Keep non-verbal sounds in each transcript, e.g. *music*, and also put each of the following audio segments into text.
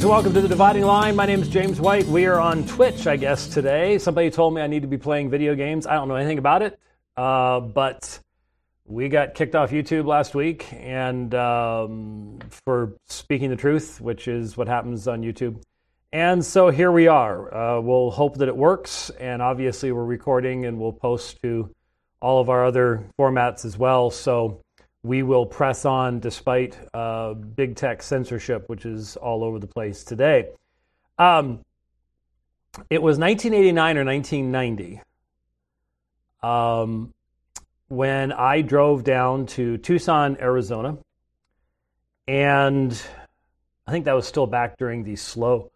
Greetings welcome to the Dividing Line. My name is James White. We are on Twitch, I guess, today. Somebody told me I need to be playing video games. I don't know anything about it, uh, but we got kicked off YouTube last week, and um, for speaking the truth, which is what happens on YouTube. And so here we are. Uh, we'll hope that it works, and obviously we're recording, and we'll post to all of our other formats as well. So we will press on despite uh, big tech censorship, which is all over the place today. Um, it was 1989 or 1990 um, when I drove down to Tucson, Arizona. And I think that was still back during the slow,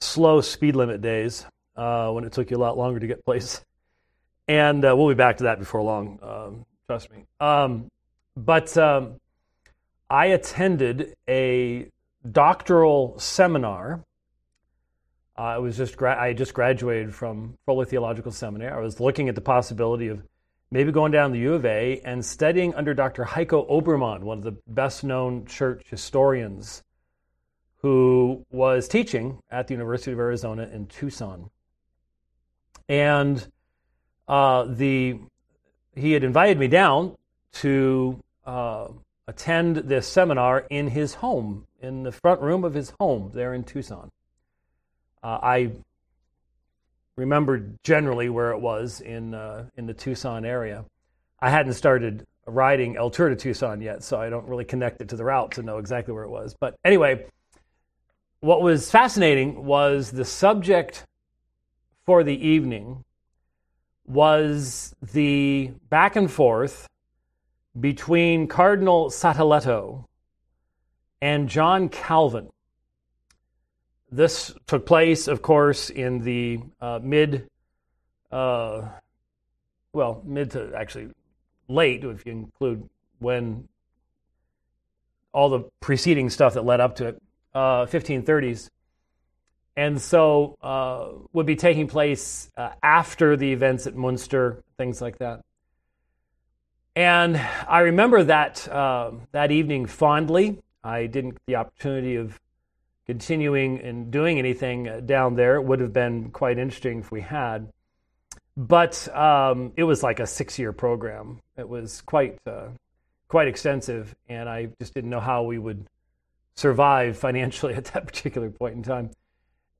slow speed limit days uh, when it took you a lot longer to get *laughs* places. And uh, we'll be back to that before long, um, trust me. Um, but um, I attended a doctoral seminar. Uh, I was just gra- I just graduated from Fuller Theological Seminary. I was looking at the possibility of maybe going down to the U of A and studying under Dr. Heiko Oberman, one of the best known church historians, who was teaching at the University of Arizona in Tucson. And uh, the he had invited me down to uh, attend this seminar in his home, in the front room of his home there in Tucson. Uh, I remembered generally where it was in uh, in the Tucson area. I hadn't started riding El Tour to Tucson yet, so I don't really connect it to the route to know exactly where it was. But anyway, what was fascinating was the subject for the evening was the back and forth between Cardinal Sadoleto and John Calvin. This took place, of course, in the uh, mid, uh, well, mid to actually late, if you include when all the preceding stuff that led up to it, uh, 1530s. And so uh, would be taking place uh, after the events at Munster, things like that. And I remember that uh, that evening fondly. I didn't get the opportunity of continuing and doing anything down there. It would have been quite interesting if we had. But um, it was like a six-year program. It was quite uh, quite extensive, and I just didn't know how we would survive *laughs* financially at that particular point in time.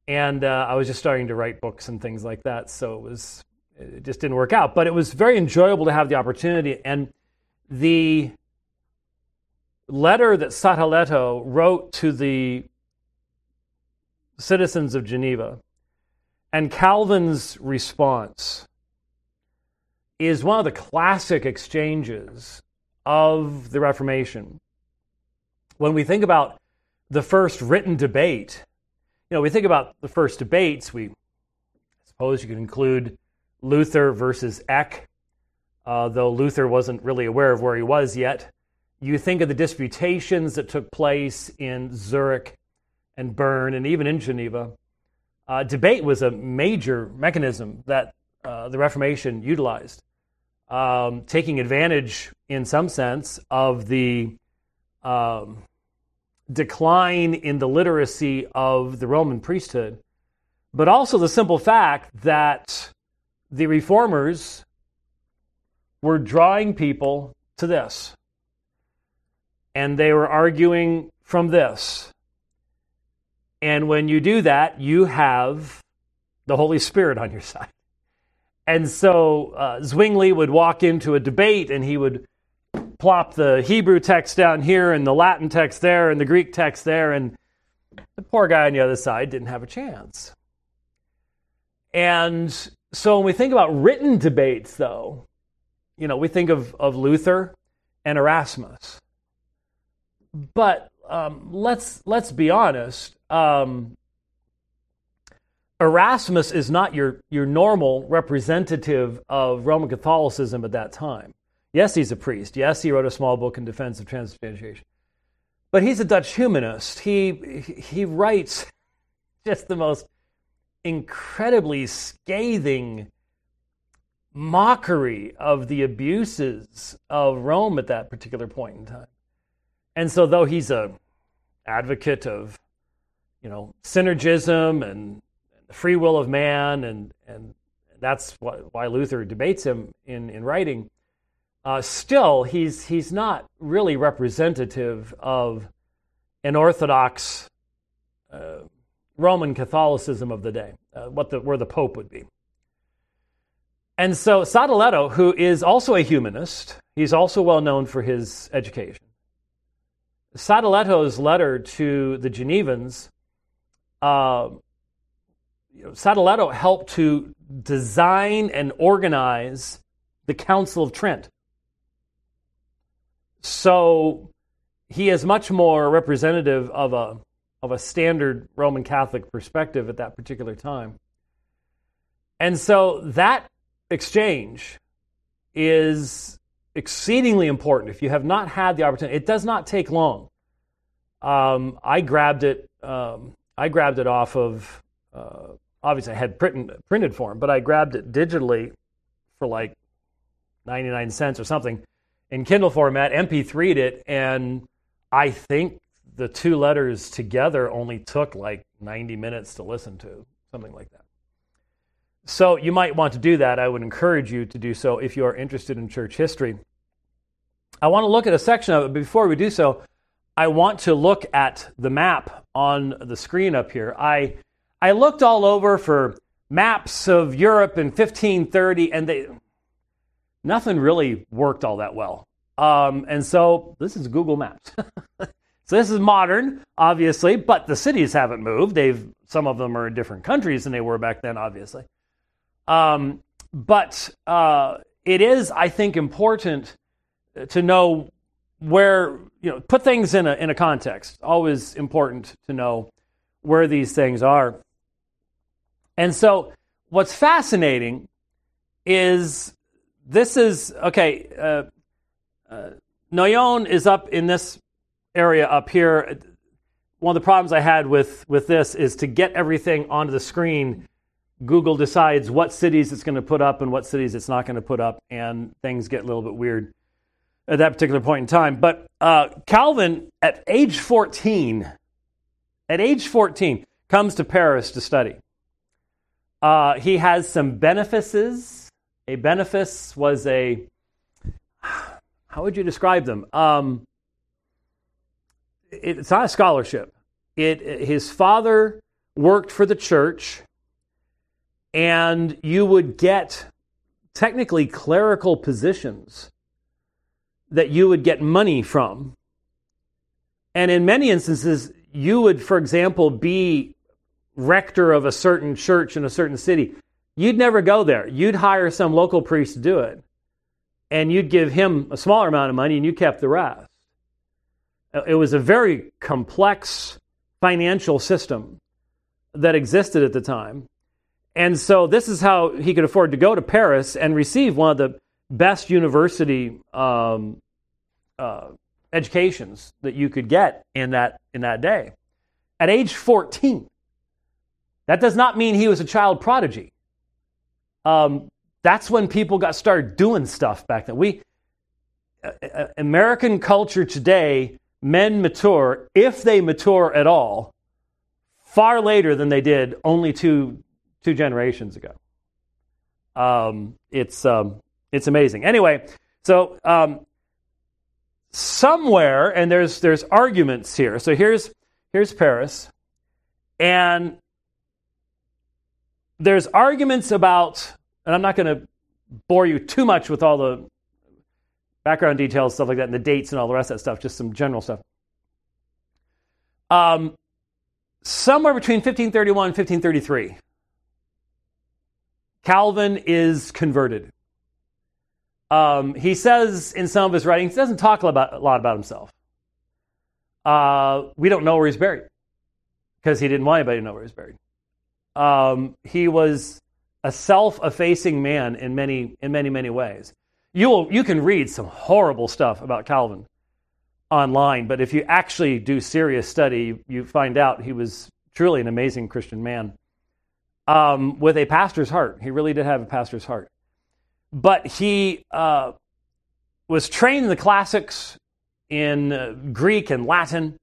And uh, I was just starting to write books and things like that, so it was it just didn't work out. But it was very enjoyable to have the opportunity. And the letter that Sadoleto wrote to the citizens of Geneva and Calvin's response is one of the classic exchanges of the Reformation. When we think about the first written debate, you know, we think about the first debates, we suppose you could include Luther versus Eck, uh, though Luther wasn't really aware of where he was yet. You think of the disputations that took place in Zurich and Bern and even in Geneva. Uh, debate was a major mechanism that uh, the Reformation utilized, um, taking advantage, in some sense, of the um, decline in the literacy of the Roman priesthood, but also the simple fact that the reformers were drawing people to this. And they were arguing from this. And when you do that, you have the Holy Spirit on your *laughs* side. And so uh, Zwingli would walk into a debate and he would plop the Hebrew text down here and the Latin text there and the Greek text there. And the poor guy on the other side didn't have a chance. And so when we think about written debates, though, you know, we think of, of Luther and Erasmus. But um, let's let's be honest. Um, Erasmus is not your your normal representative of Roman Catholicism at that time. Yes, he's a priest. Yes, he wrote a small book in defense of transubstantiation. But he's a Dutch humanist. He he writes *laughs* just the most incredibly scathing mockery of the abuses of Rome at that particular point in time. And so though he's a advocate of you know, synergism and the free will of man, and and that's why Luther debates him in in writing. Uh, still, he's he's not really representative of an orthodox uh, Roman Catholicism of the day, uh, what the where the Pope would be. And so Sadoleto, who is also a humanist, he's also well known for his education. Sadoleto's letter to the Genevans, uh, helped to design and organize the Council of Trent. So he is much more representative of a, of a standard Roman Catholic perspective at that particular time. And so that exchange is exceedingly important. If you have not had the opportunity, it does not take long. Um, I grabbed it. Um, I grabbed it off of. Uh, obviously, I had print, printed form, but I grabbed it digitally for like ninety nine cents or something in Kindle format. MP3'd it, and I think the two letters together only took like ninety minutes to listen to, something like that. So you might want to do that. I would encourage you to do so if you are interested in church history. I want to look at a section of it. But before we do so, I want to look at the map on the screen up here. I I looked all over for maps of Europe in 1530, and they nothing really worked all that well. Um, and so this is Google Maps. *laughs* so this is modern, obviously, but the cities haven't moved. They've some of them are in different countries than they were back then, obviously. Um, but uh, it is, I think, important to know where you know put things in a in a context. Always important to know where these things are. And so, what's fascinating is this is okay. Uh, uh, Noyon is up in this area up here. One of the problems I had with with this is to get everything onto the screen Google decides what cities it's going to put up and what cities it's not going to put up, and things get a little bit weird at that particular point in time. But uh, Calvin, at age 14, at age 14, comes to Paris to study. Uh, he has some benefices. A benefice was a, *sighs* how would you describe them? Um, it's not a scholarship. It, his father worked for the church and you would get technically clerical positions that you would get money from. And in many instances, you would, for example, be rector of a certain church in a certain city. You'd never go there. You'd hire some local priest to do it. And you'd give him a smaller amount of money and you kept the rest. It was a very complex financial system that existed at the time. And so this is how he could afford to go to Paris and receive one of the best university um, uh, educations that you could get in that in that day. At age 14, that does not mean he was a child prodigy. Um, that's when people got started doing stuff back then. We uh, uh American culture today, men mature if they mature at all far later than they did only two two generations ago. Um, it's um, it's amazing. Anyway, so um, somewhere, and there's there's arguments here. So here's here's Paris, and there's arguments about, and I'm not going to bore you too much with all the background details, stuff like that, and the dates and all the rest of that stuff. Just some general stuff. Um, somewhere between 1531 and 1533 Calvin is converted. Um, he says in some of his writings, he doesn't talk a lot, a lot about himself. Uh, we don't know where he's buried because he didn't want anybody to know where he's buried. Um, he was a self-effacing man in many, in many, many ways. You will, you can read some horrible stuff about Calvin online, but if you actually do serious study, you find out he was truly an amazing Christian man um, with a pastor's heart. He really did have a pastor's heart. But he uh, was trained in the classics in uh, Greek and Latin,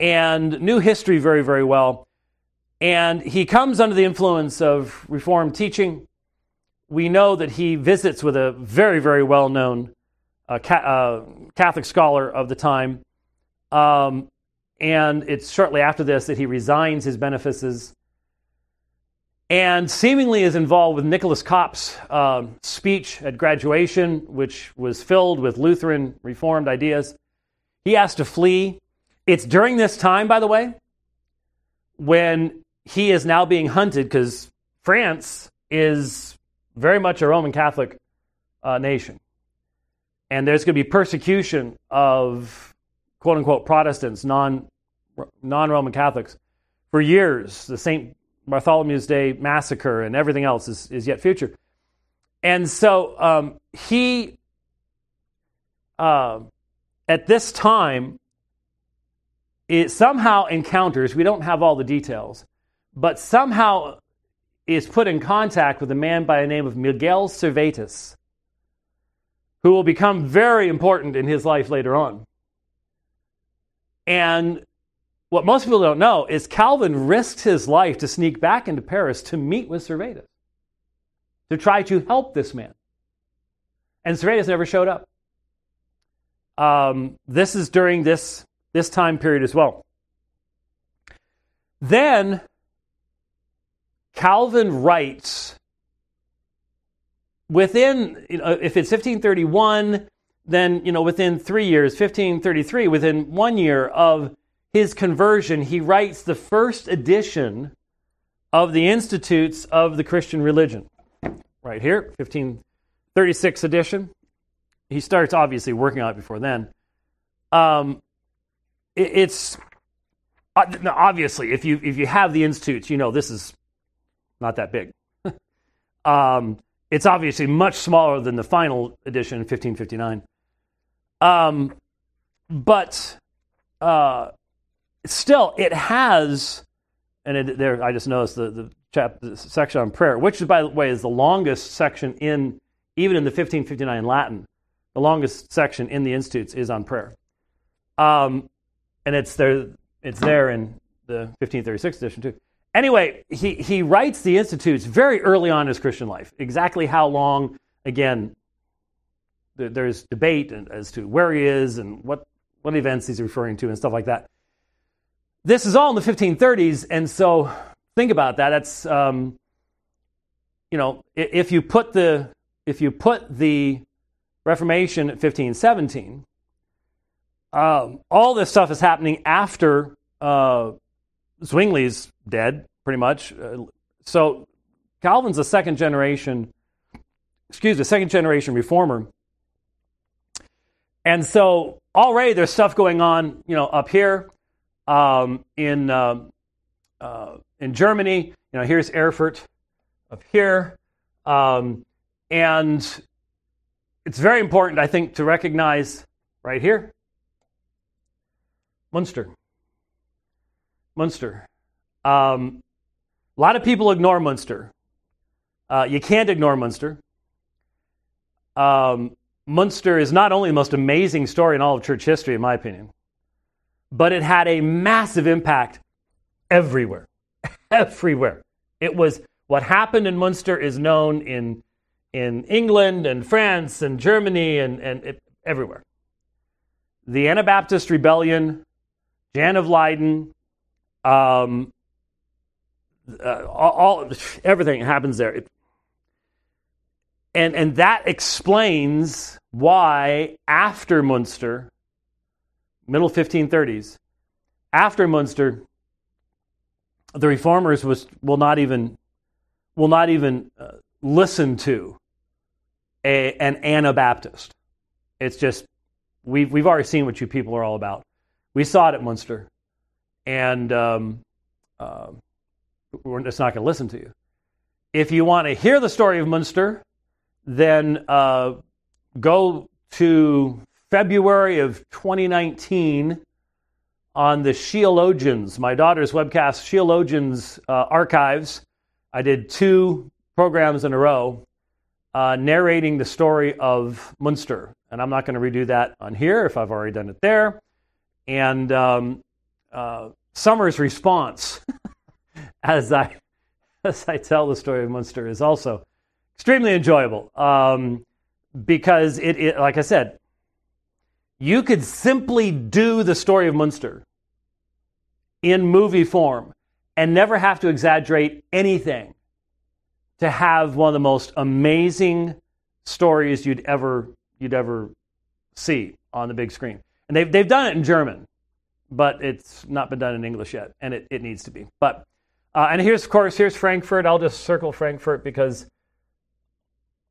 and knew history very, very well. And he comes under the influence of Reformed teaching. We know that he visits with a very, very well known uh, ca- uh, Catholic scholar of the time. Um, and it's shortly after this that he resigns his benefices and seemingly is involved with Nicholas Cop's uh, speech at graduation, which was filled with Lutheran Reformed ideas. He has to flee. It's during this time, by the way, when he is now being hunted because France is very much a Roman Catholic uh, nation. And there's going to be persecution of quote unquote Protestants, non Roman Catholics, for years. The St. Bartholomew's Day massacre and everything else is, is yet future. And so um, he, uh, at this time, it somehow encounters, we don't have all the details, but somehow is put in contact with a man by the name of Miguel Servetus, who will become very important in his life later on. And what most people don't know is Calvin risked his life to sneak back into Paris to meet with Servetus, to try to help this man. And Servetus never showed up. Um, this is during this, this time period as well. Then Calvin writes within, you know, if it's 1531, then, you know, within three years, 1533, within one year of his conversion, he writes the first edition of the Institutes of the Christian Religion. Right here, 1536 edition. He starts obviously working on it before then. Um, it, it's uh, obviously if you if you have the institutes, you know this is not that big. *laughs* um, it's obviously much smaller than the final edition, 1559. Um, but uh, still, it has, and it, there I just noticed the the, chap, the section on prayer, which by the way is the longest section in even in the 1559 Latin. The longest section in the Institutes is on prayer, um, and it's there. It's there in the 1536 edition too. Anyway, he, he writes the Institutes very early on in his Christian life. Exactly how long, again, there's debate as to where he is and what, what events he's referring to and stuff like that. This is all in the 1530s, and so think about that. That's um, you know, if you put the if you put the Reformation at 1517, um, all this stuff is happening after uh, Zwingli's dead, pretty much. Uh, so Calvin's a second generation, excuse me, second generation reformer. And so already there's stuff going on, you know, up here um, in uh, uh, in Germany. You know, here's Erfurt up here, um, and it's very important, I think, to recognize right here, Munster. Munster. Um, a lot of people ignore Munster. Uh, you can't ignore Munster. Um, Munster is not only the most amazing story in all of church history, in my opinion, but it had a massive impact everywhere. *laughs* everywhere. It was what happened in Munster is known in, in England and France and Germany and, and it, everywhere. The Anabaptist rebellion, Jan of Leiden, um, uh, all, everything happens there. It, and and that explains why after Munster, middle 1530s, after Munster, the reformers was will not even will not even uh, listen to a, an Anabaptist. It's just we've we've already seen what you people are all about. We saw it at Munster and um, uh, not going to listen to you. If you want to hear the story of Munster, then uh, go to February of 2019 on the Sheologians, my daughter's webcast, Sheologians uh, archives. I did two programs in a row uh, narrating the story of Munster. And I'm not going to redo that on here if I've already done it there. And um, uh, Summer's response *laughs* as I as I tell the story of Munster is also extremely enjoyable um, because it, it, like I said, you could simply do the story of Munster in movie form and never have to exaggerate anything to have one of the most amazing stories you'd ever you'd ever see on the big screen. And they've they've done it in German, but it's not been done in English yet, and it, it needs to be. But uh, and here's of course here's Frankfurt. I'll just circle Frankfurt because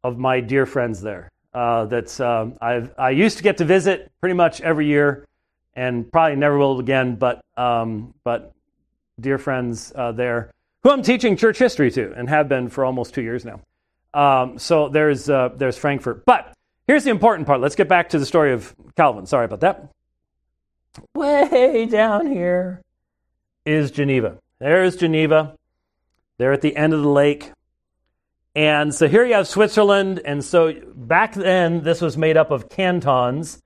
of my dear friends there. Uh, that's um, i I used to get to visit pretty much every year, and probably never will again. But um, but dear friends uh, there, who I'm teaching church history to, and have been for almost two years now. Um, so there's uh, there's Frankfurt. But here's the important part. Let's get back to the story of Calvin. Sorry about that. Way down here is Geneva. There's Geneva. They're at the end of the lake. And so here you have Switzerland. And so back then, this was made up of cantons.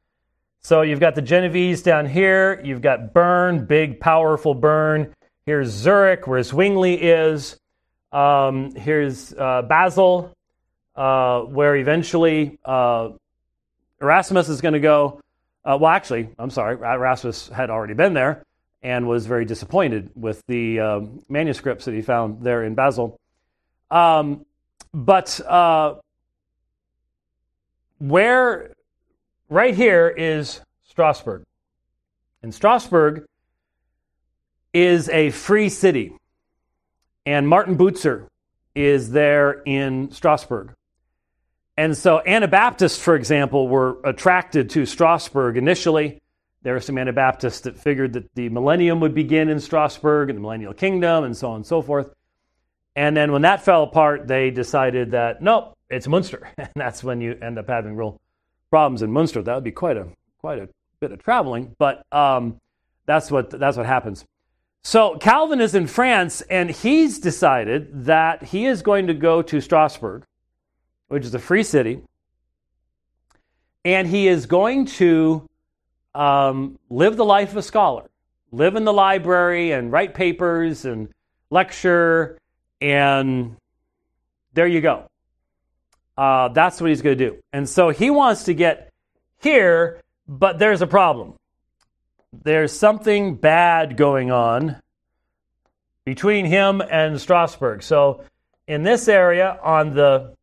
So you've got the Genovese down here. You've got Bern, big, powerful Bern. Here's Zurich, where Zwingli is. Um, here's uh, Basel, uh, where eventually uh, Erasmus is going to go. Uh, well, actually, I'm sorry, Erasmus had already been there and was very disappointed with the um, manuscripts that he found there in Basel. Um, but uh, where, right here is Strasbourg. And Strasbourg is a free city. And Martin Bucer is there in Strasbourg. And so Anabaptists, for example, were attracted to Strasbourg initially. There were some Anabaptists that figured that the millennium would begin in Strasbourg and the millennial kingdom and so on and so forth. And then when that fell apart, they decided that, nope, it's Munster. *laughs* And that's when you end up having real problems in Munster. That would be quite a, quite a bit of traveling, but um, that's, what, that's what happens. So Calvin is in France, and he's decided that he is going to go to Strasbourg, which is a free city, and he is going to um, live the life of a scholar, live in the library and write papers and lecture, and there you go. Uh, that's what he's going to do. And so he wants to get here, but there's a problem there's something bad going on between him and Strasbourg. So in this area on the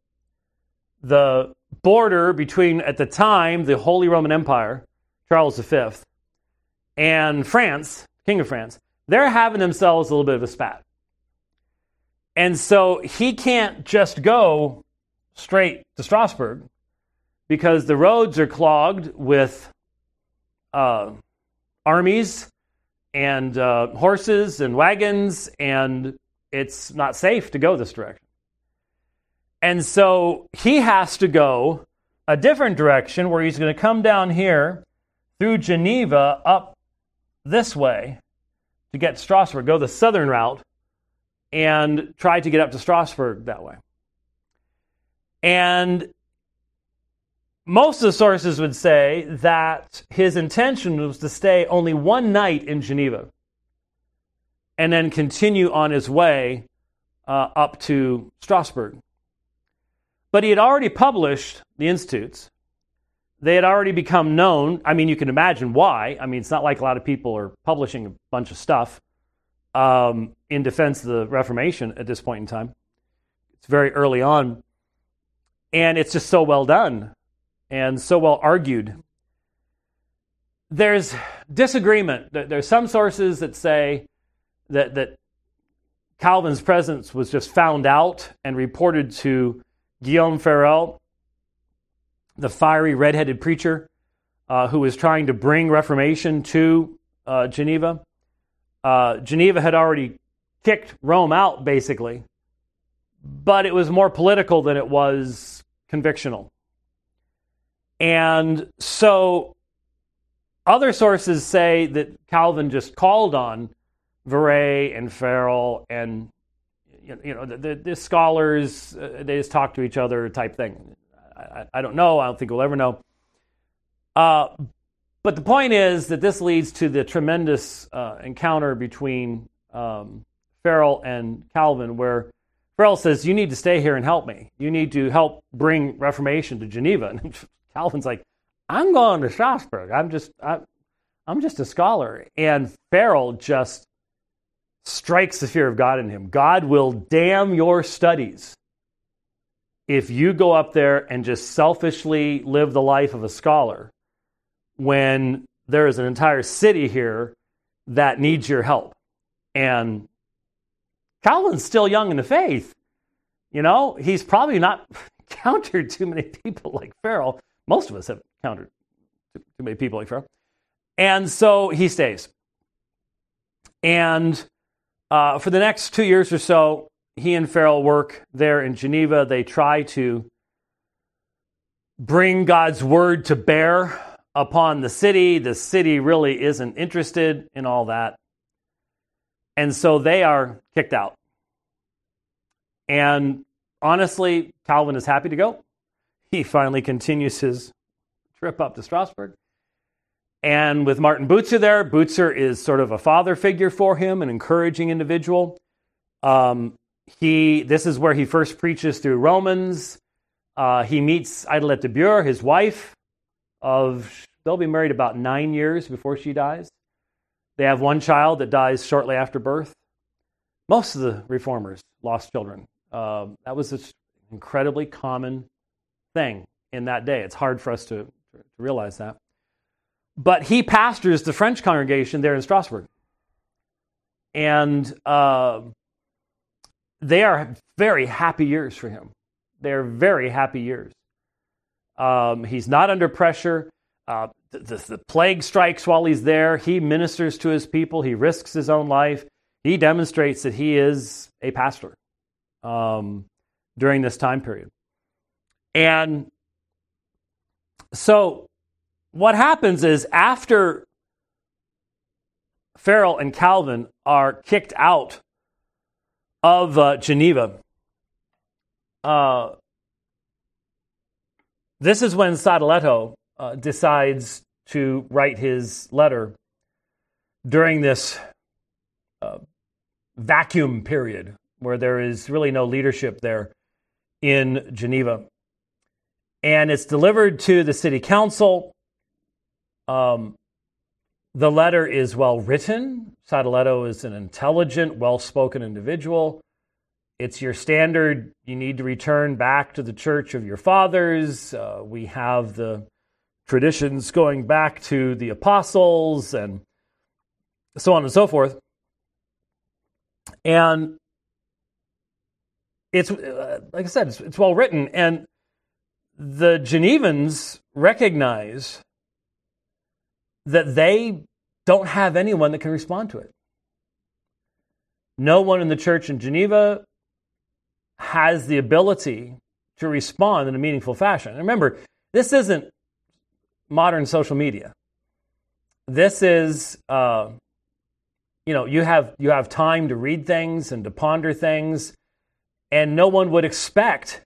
the border between at the time the Holy Roman Empire, Charles V, and France, King of France, they're having themselves a little bit of a spat. And so he can't just go straight to Strasbourg because the roads are clogged with uh, armies and uh, horses and wagons, and it's not safe to go this direction. And so he has to go a different direction where he's going to come down here through Geneva up this way to get to Strasbourg, go the southern route, and try to get up to Strasbourg that way. And most of the sources would say that his intention was to stay only one night in Geneva and then continue on his way uh, up to Strasbourg. But he had already published the Institutes. They had already become known. I mean, you can imagine why. I mean, it's not like a lot of people are publishing a bunch of stuff um, in defense of the Reformation at this point in time. It's very early on. And it's just so well done and so well argued. There's disagreement. There's some sources that say that, that Calvin's presence was just found out and reported to Guillaume Farel, the fiery red-headed preacher uh, who was trying to bring Reformation to uh, Geneva. Uh, Geneva had already kicked Rome out, basically, but it was more political than it was convictional. And so other sources say that Calvin just called on Viret and Farel and you know the, the, the scholars uh, they just talk to each other type thing. I, I, don't know. I don't think we'll ever know. Uh, but the point is that this leads to the tremendous uh, encounter between um, Farel and Calvin, where Farel says, You need to stay here and help me. You need to help bring Reformation to Geneva. *laughs* And Calvin's like, I'm going to Strasbourg. I'm just, I'm, I'm just a scholar. And Farel just strikes the fear of God in him. God will damn your studies if you go up there and just selfishly live the life of a scholar when there is an entire city here that needs your help. And Calvin's still young in the faith. You know, he's probably not *laughs* encountered too many people like Farel. Most of us have encountered too many people like Farel. And so he stays. And uh, for the next two years or so, he and Farel work there in Geneva. They try to bring God's word to bear upon the city. The city really isn't interested in all that. And so they are kicked out. And honestly, Calvin is happy to go. He finally continues his trip up to Strasbourg. And with Martin Bucer there, Bucer is sort of a father figure for him, an encouraging individual. Um, he, this is where he first preaches through Romans. Uh, he meets Idelette de Bure, his wife. Of they'll be married about nine years before she dies. They have one child that dies shortly after birth. Most of the reformers lost children. Uh, that was an incredibly common thing in that day. It's hard for us to, to realize that. But he pastors the French congregation there in Strasbourg. And uh, they are very happy years for him. They're very happy years. Um, he's not under pressure. Uh, the, the, the, plague strikes while he's there. He ministers to his people. He risks his own life. He demonstrates that he is a pastor um, during this time period. And so what happens is after Farel and Calvin are kicked out of uh, Geneva, uh, this is when Sadoleto uh, decides to write his letter during this uh, vacuum period where there is really no leadership there in Geneva. And it's delivered to the city council. Um, the letter is well written. Sadoleto is an intelligent, well spoken individual. It's your standard, you need to return back to the church of your fathers. Uh, we have the traditions going back to the apostles and so on and so forth. And it's, uh, like I said, it's, it's well written. And the Genevans recognize that they don't have anyone that can respond to it. No one in the church in Geneva has the ability to respond in a meaningful fashion. And remember, this isn't modern social media. This is, uh, you know, you have you have time to read things and to ponder things, and no one would expect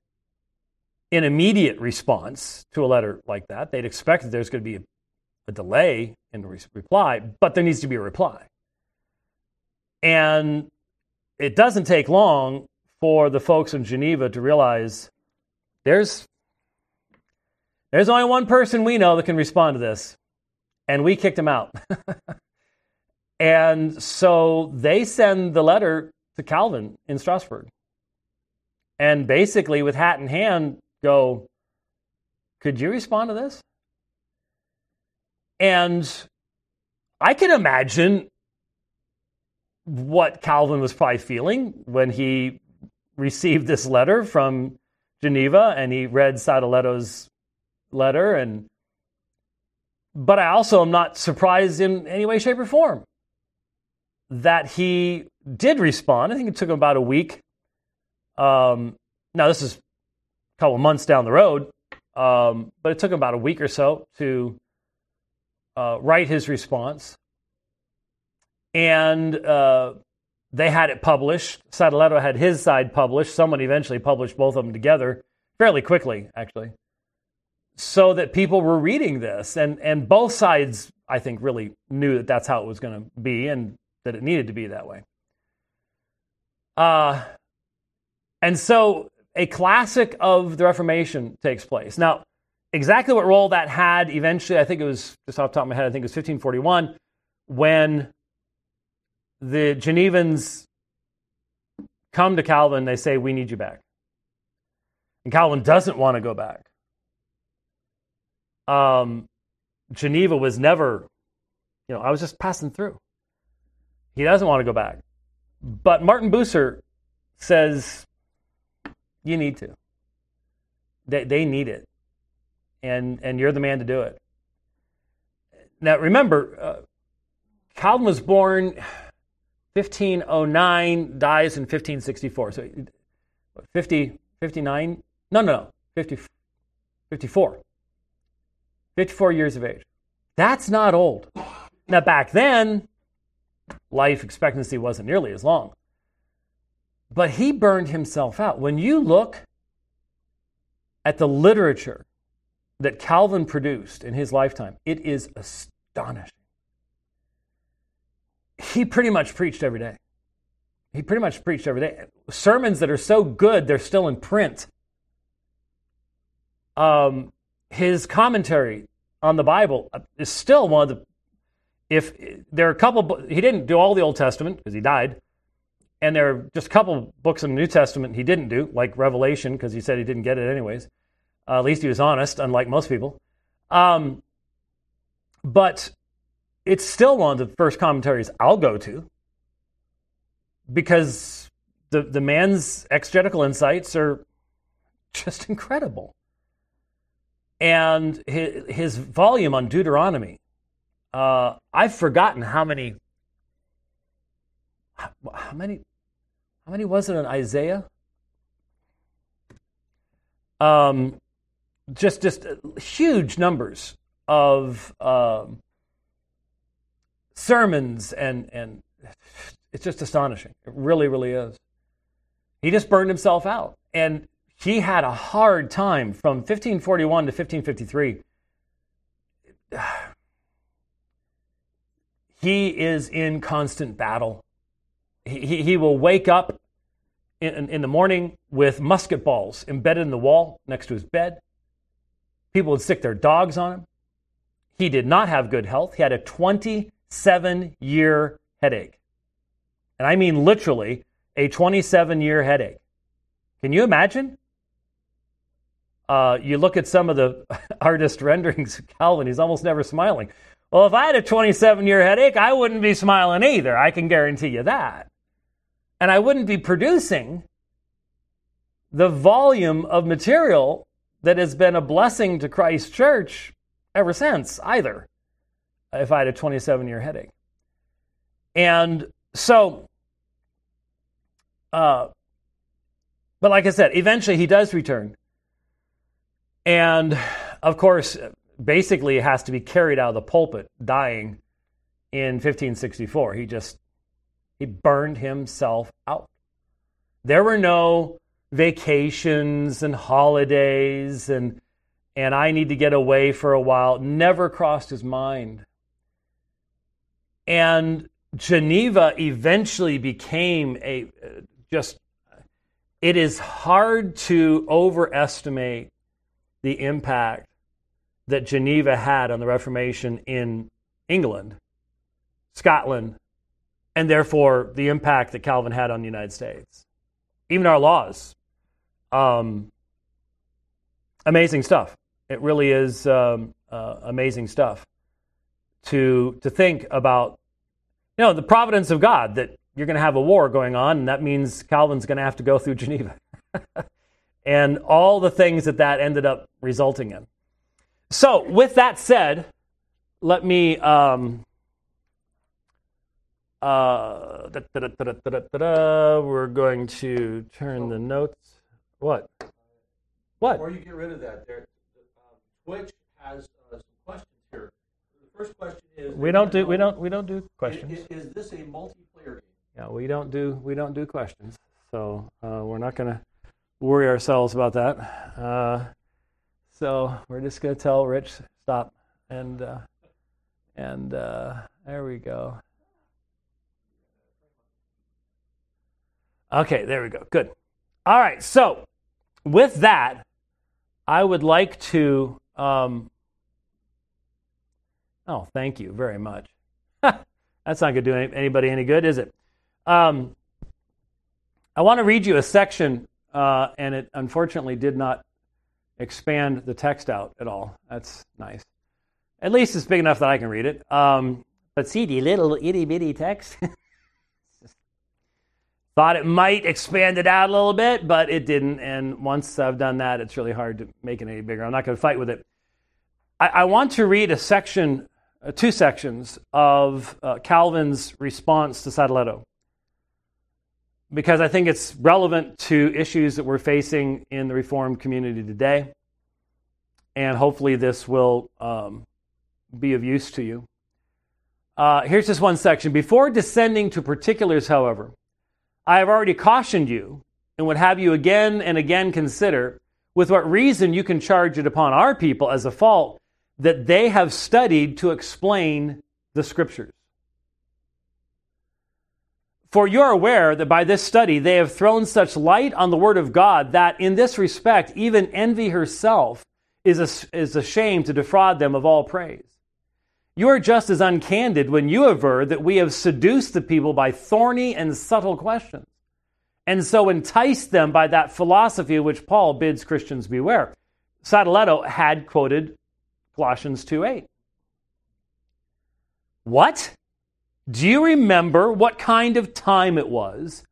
an immediate response to a letter like that. They'd expect that there's going to be a, a delay in the re- reply, but there needs to be a reply. And it doesn't take long for the folks in Geneva to realize there's there's only one person we know that can respond to this, and we kicked him out. *laughs* and so they send the letter to Calvin in Strasbourg. And basically, with hat in hand, go, Could you respond to this? And I can imagine what Calvin was probably feeling when he received this letter from Geneva and he read Sadoleto's letter and but I also am not surprised in any way, shape, or form that he did respond. I think it took him about a week. Um, now this is a couple months down the road, um, but it took him about a week or so to uh, write his response, and uh, they had it published. Sadoleto had his side published. Someone eventually published both of them together fairly quickly, actually. so that people were reading this, and and both sides, I think, really knew that that's how it was going to be, and that it needed to be that way. Uh, and so a classic of the Reformation takes place. Now, exactly what role that had eventually, I think it was just off the top of my head, I think it was 1541 when the Genevans come to Calvin, they say, We need you back. And Calvin doesn't want to go back. Um, Geneva was never, you know, I was just passing through. He doesn't want to go back. But Martin Bucer says, You need to. They, they need it. And, and you're the man to do it. Now, remember, uh, Calvin was born 1509, dies in 1564. So 50, 59, no, no, no, 50, 54. 54 years of age. That's not old. Now, back then, life expectancy wasn't nearly as long. But he burned himself out. When you look at the literature that Calvin produced in his lifetime, it is astonishing. He pretty much preached every day. He pretty much preached every day. Sermons that are so good, they're still in print. Um, his commentary on the Bible is still one of the. If there are a couple, he didn't do all the Old Testament because he died, and there are just a couple books in the New Testament he didn't do, like Revelation, because he said he didn't get it anyways. Uh, at least he was honest, unlike most people. Um, but it's still one of the first commentaries I'll go to because the the man's exegetical insights are just *laughs* incredible and his, his volume on Deuteronomy. Uh, I've forgotten how many. How many? How many was it in Isaiah? Um, just just huge numbers of um, sermons and and it's just astonishing. It really, really is. He just burned himself out, and he had a hard time from 1541 to 1553. *sighs* He is in constant battle. He, he, he will wake up in, in the morning with musket balls embedded in the wall next to his bed. People would stick their dogs on him. He did not have good health. He had a 27 year headache. And I mean literally a 27 year headache. Can you imagine? uh, you look at some of the *laughs* artist renderings of Calvin, he's almost never smiling. Well, if I had a 27 year headache, I wouldn't be smiling either. I can guarantee you that. And I wouldn't be producing the volume of material that has been a blessing to Christ Church ever since either, if I had a 27 year headache. And so, uh, but like I said, eventually he does return. And of course, basically, it has to be carried out of the pulpit, dying in 1564. He just he burned himself out. There were no vacations and holidays and and I need to get away for a while. Never crossed his mind. And Geneva eventually became a just it is hard to overestimate the impact that Geneva had on the Reformation in England, Scotland, and therefore the impact that Calvin had on the United States. Even our laws. Um, amazing stuff. It really is um, uh, amazing stuff to, to think about, you know, the providence of God that you're going to have a war going on, and that means Calvin's going to have to go through *laughs* Geneva. and all the things that that ended up resulting in. So, with that said, let me. Um, uh, da, da, da, we're going to turn the notes. What? What? Before you get rid of that, there, uh, Twitch has uh, some questions here. The first question is: We don't do we don't we don't do questions. Is, is this a multiplayer game? Yeah, we don't do we don't do questions. So uh, we're not going to worry ourselves about that. Uh, So we're just going to tell Rich stop, and uh, and uh, there we go. Okay, there we go. Good. All right. So with that, I would like to. Um, oh, thank you very much. *laughs* That's not going to do anybody any good, is it? Um, I want to read you a section, uh, and it unfortunately did not expand the text out at all. That's nice. At least it's big enough that I can read it. Um, but see the little itty bitty text. *laughs* Thought it might expand it out a little bit, but it didn't. And once I've done that, it's really hard to make it any bigger. I'm not going to fight with it. I, I want to read a section, uh, two sections of uh, Calvin's response to Sadoleto because I think it's relevant to issues that we're facing in the Reformed community today. And hopefully, this will um, be of use to you. Uh, here's just one section. Before descending to particulars, however, I have already cautioned you and would have you again and again consider with what reason you can charge it upon our people as a fault that they have studied to explain the Scriptures. For you're aware that by this study they have thrown such light on the Word of God that in this respect even envy herself is, is ashamed to defraud them of all praise. You are just as uncandid when you aver that we have seduced the people by thorny and subtle questions, and so enticed them by that philosophy which Paul bids Christians beware. Sadoleto had quoted Colossians 2:8. What? Do you remember what kind of time it was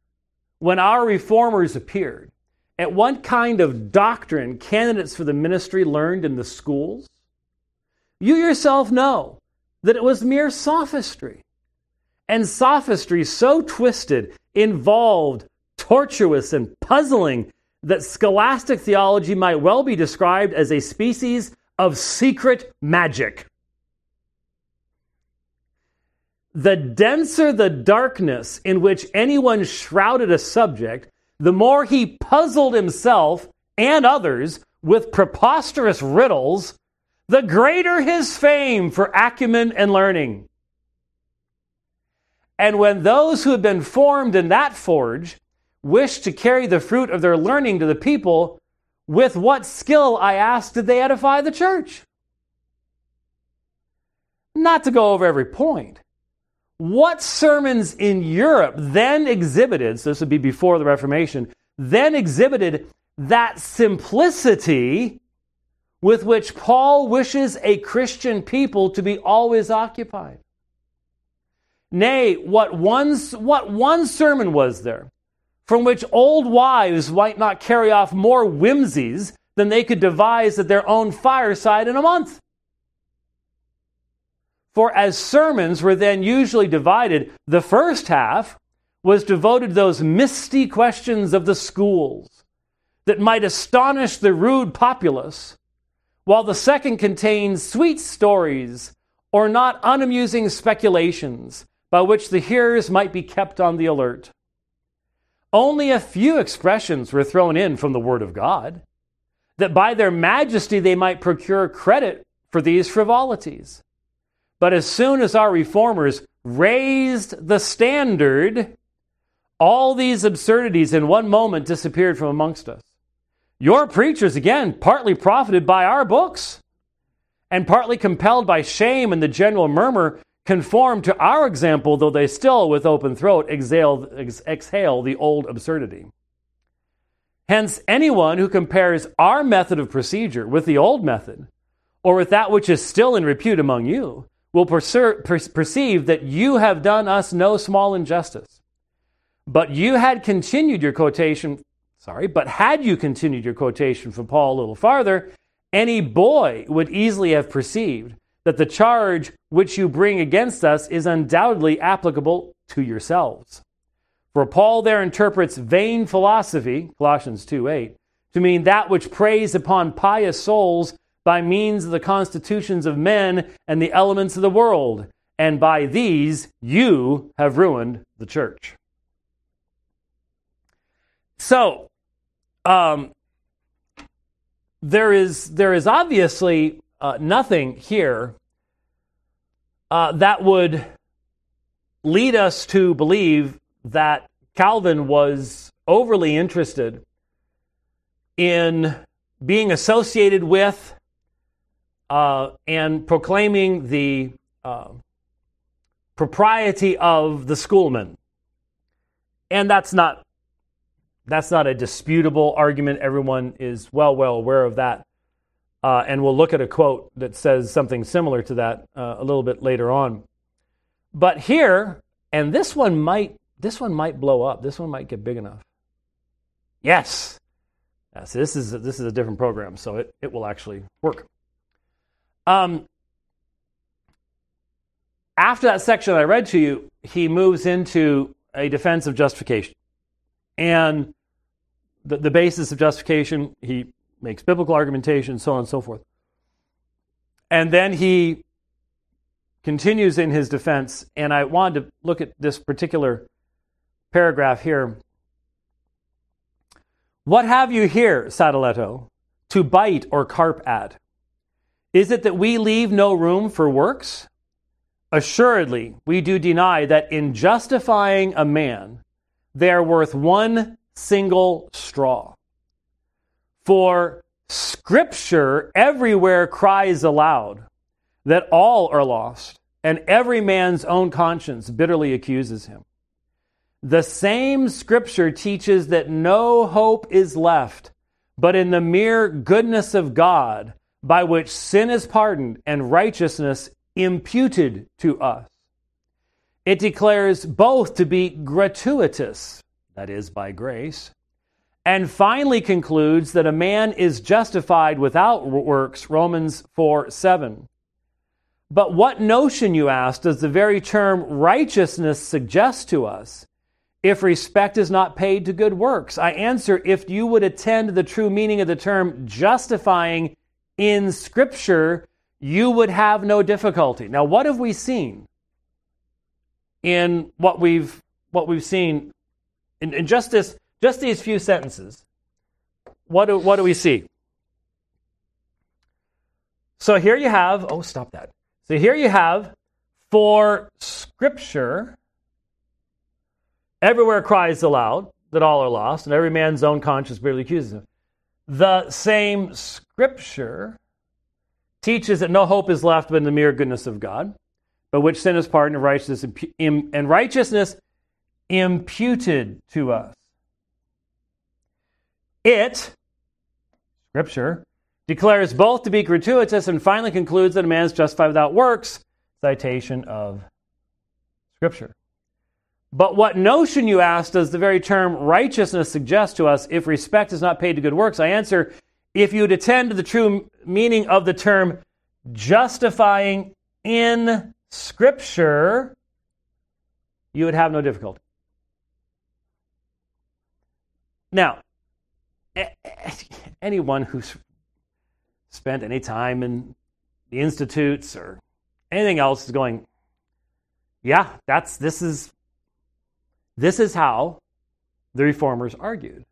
when our reformers appeared? At what kind of doctrine candidates for the ministry learned in the schools? You yourself know that it was mere sophistry. And sophistry so twisted, involved, tortuous, and puzzling that scholastic theology might well be described as a species of secret magic. The denser the darkness in which anyone shrouded a subject, the more he puzzled himself and others with preposterous riddles, the greater his fame for acumen and learning. And when those who had been formed in that forge wished to carry the fruit of their learning to the people, with what skill, I asked, did they edify the church? Not to go over every point, what sermons in Europe then exhibited, so this would be before the Reformation, then exhibited that simplicity with which Paul wishes a Christian people to be always occupied. Nay, what one, what one sermon was there from which old wives might not carry off more whimsies than they could devise at their own fireside in a month? For as sermons were then usually divided, the first half was devoted to those misty questions of the schools that might astonish the rude populace, while the second contained sweet stories or not unamusing speculations by which the hearers might be kept on the alert. Only a few expressions were thrown in from the Word of God, that by their majesty they might procure credit for these frivolities. But as soon as our reformers raised the standard, all these absurdities in one moment disappeared from amongst us. Your preachers, again, partly profited by our books and partly compelled by shame and the general murmur, conform to our example, though they still, with open throat, exhale, exhale the old absurdity. Hence, anyone who compares our method of procedure with the old method, or with that which is still in repute among you, will perceive that you have done us no small injustice. But you had continued your quotation, sorry, but had you continued your quotation from Paul a little farther, any boy would easily have perceived that the charge which you bring against us is undoubtedly applicable to yourselves. For Paul there interprets vain philosophy, Colossians 2 8, to mean that which preys upon pious souls by means of the constitutions of men and the elements of the world, and by these you have ruined the church. So, um, there is there is obviously uh, nothing here uh, that would lead us to believe that Calvin was overly interested in being associated with uh, and proclaiming the uh, propriety of the schoolmen. And that's not that's not a disputable argument. Everyone is well, well aware of that. Uh, and we'll look at a quote that says something similar to that uh, a little bit later on. But here, and this one might this one might blow up. This one might get big enough. Yes. yes this is this is a different program, so it, it will actually work. Um, after that section I read to you, he moves into a defense of justification. And the, the basis of justification, he makes biblical argumentation, so on and so forth. And then he continues in his defense, and I wanted to look at this particular paragraph here. What have you here, Sadoleto, to bite or carp at? Is it that we leave no room for works? Assuredly, we do deny that in justifying a man, they are worth one single straw. For Scripture everywhere cries aloud that all are lost, and every man's own conscience bitterly accuses him. The same Scripture teaches that no hope is left but in the mere goodness of God by which sin is pardoned and righteousness imputed to us. It declares both to be gratuitous, that is, by grace, and finally concludes that a man is justified without works, Romans 4 7. But what notion, you ask, does the very term righteousness suggest to us if respect is not paid to good works? I answer if you would attend the true meaning of the term justifying in Scripture, you would have no difficulty. Now, what have we seen in what we've what we've seen in, in just this just these few sentences? What do, what do we see? So here you have, oh, stop that. So here you have, for Scripture, everywhere cries aloud that all are lost, and every man's own conscience bitterly accuses him. The same Scripture teaches that no hope is left but in the mere goodness of God, but which sin is pardoned and righteousness, and righteousness imputed to us. It, Scripture, declares both to be gratuitous and finally concludes that a man is justified without works, citation of Scripture. But what notion, you ask, does the very term righteousness suggest to us if respect is not paid to good works? I answer if you'd attend to the true meaning of the term justifying in Scripture, you would have no difficulty. Now, anyone who's spent any time in the institutes or anything else is going, yeah, that's this is this is how the reformers argued.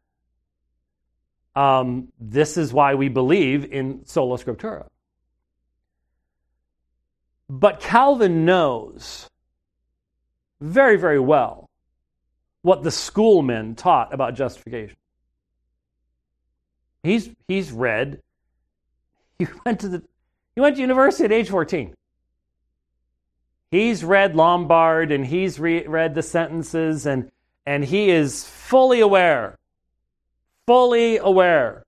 Um, this is why we believe in sola scriptura. But Calvin knows very, very well what the schoolmen taught about justification. He's, he's read, *laughs* he went to the he went to university at age 14. He's read Lombard and he's re- read the sentences and, and he is fully aware fully aware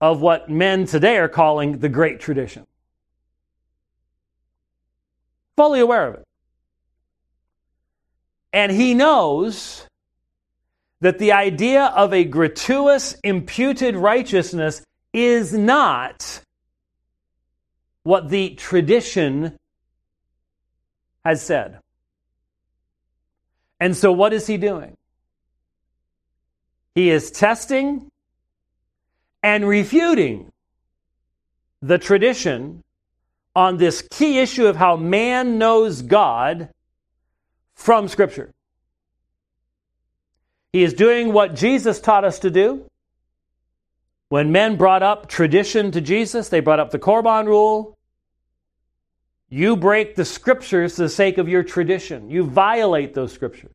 of what men today are calling the great tradition. Fully aware of it. And he knows that the idea of a gratuitous imputed righteousness is not what the tradition has said. And so, what is he doing? He is testing and refuting the tradition on this key issue of how man knows God from Scripture. He is doing what Jesus taught us to do, When men brought up tradition to Jesus, they brought up the Korban rule. You break the scriptures for the sake of your tradition. You violate those scriptures.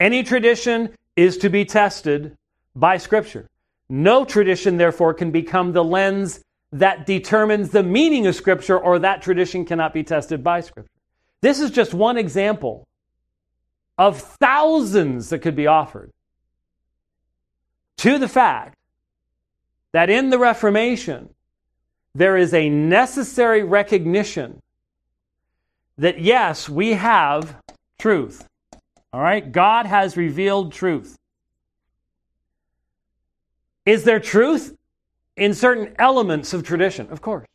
Any tradition is to be tested by scripture. No tradition, therefore, can become the lens that determines the meaning of scripture, or that tradition cannot be tested by scripture. This is just one example of thousands that could be offered to the fact that in the Reformation, there is a necessary recognition that yes, we have truth. All right? God has revealed truth. Is there truth in certain elements of tradition? Of course.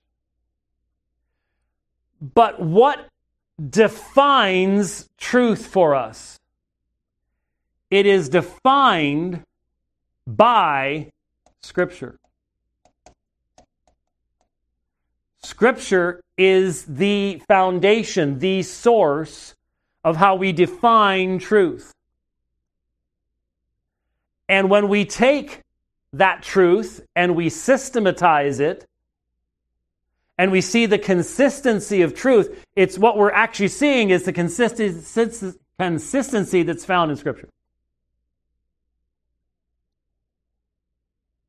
But what defines truth for us? It is defined by Scripture. Scripture is the foundation, the source of how we define truth. And when we take that truth and we systematize it, and we see the consistency of truth, it's what we're actually seeing is the consistency that's found in Scripture.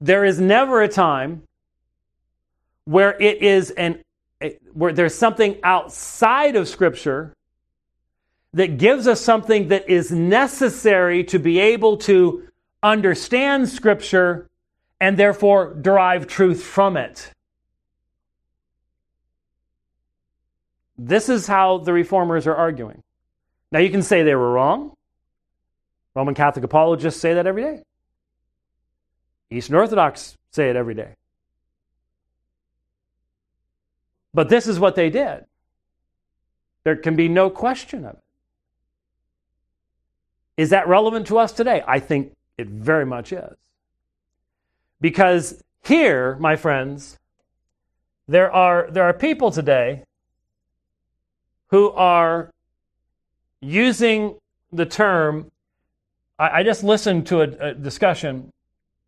There is never a time where it is an where there's something outside of scripture that gives us something that is necessary to be able to understand scripture and therefore derive truth from it. This is how the reformers are arguing. Now you can say they were wrong. Roman Catholic apologists say that every day. Eastern Orthodox say it every day. But this is what they did. There can be no question of it. Is that relevant to us today? I think it very much is. Because here, my friends, there are, there are people today who are using the term. I, I just listened to a, a discussion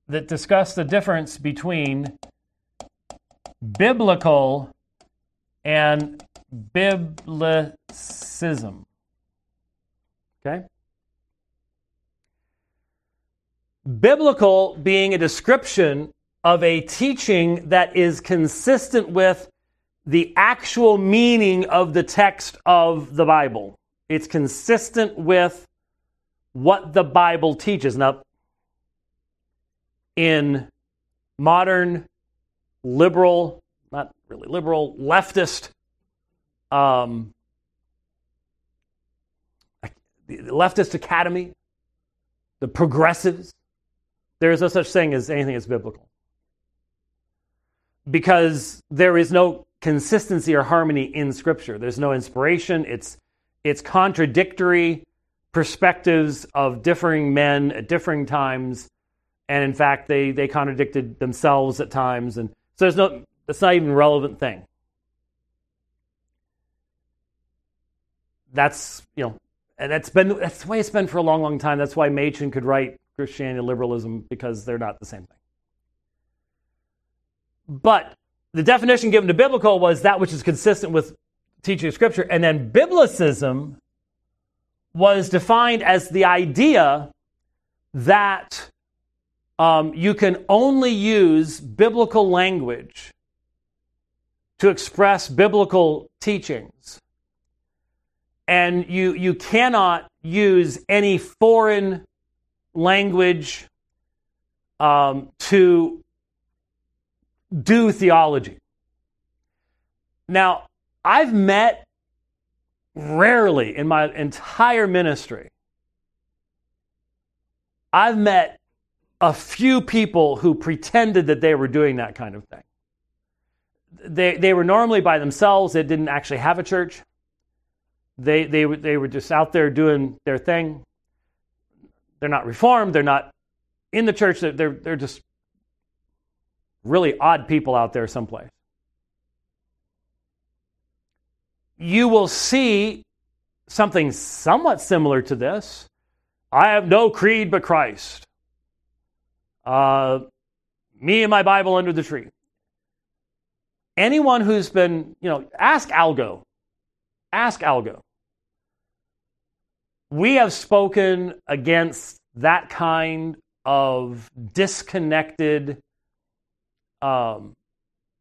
that discussed the difference between biblical and biblicism. Okay? Biblical being a description of a teaching that is consistent with the actual meaning of the text of the Bible. It's consistent with what the Bible teaches. Now, in modern liberal not really liberal, leftist, um, leftist academy, the progressives. There is no such thing as anything that's biblical. Because there is no consistency or harmony in Scripture. There's no inspiration. It's, it's contradictory perspectives of differing men at differing times. And in fact, they, they contradicted themselves at times. And so there's no, that's not even a relevant thing. That's, you know, and that's been that's the way it's been for a long, long time. That's why Machen could write Christianity and liberalism because they're not the same thing. But the definition given to biblical was that which is consistent with teaching of Scripture, and then biblicism was defined as the idea that um, you can only use biblical language to express biblical teachings. And you, you cannot use any foreign language um, to do theology. Now, I've met rarely in my entire ministry, I've met a few people who pretended that they were doing that kind of thing they, they were normally by themselves. They didn't actually have a church. They, they, they were just out there doing their thing. They're not reformed. They're not in the church. They're, they're, they're just really odd people out there someplace. You will see something somewhat similar to this. I have no creed but Christ. Uh, me and my Bible under the tree. Anyone who's been, you know, ask Algo. Ask Algo. We have spoken against that kind of disconnected. Um,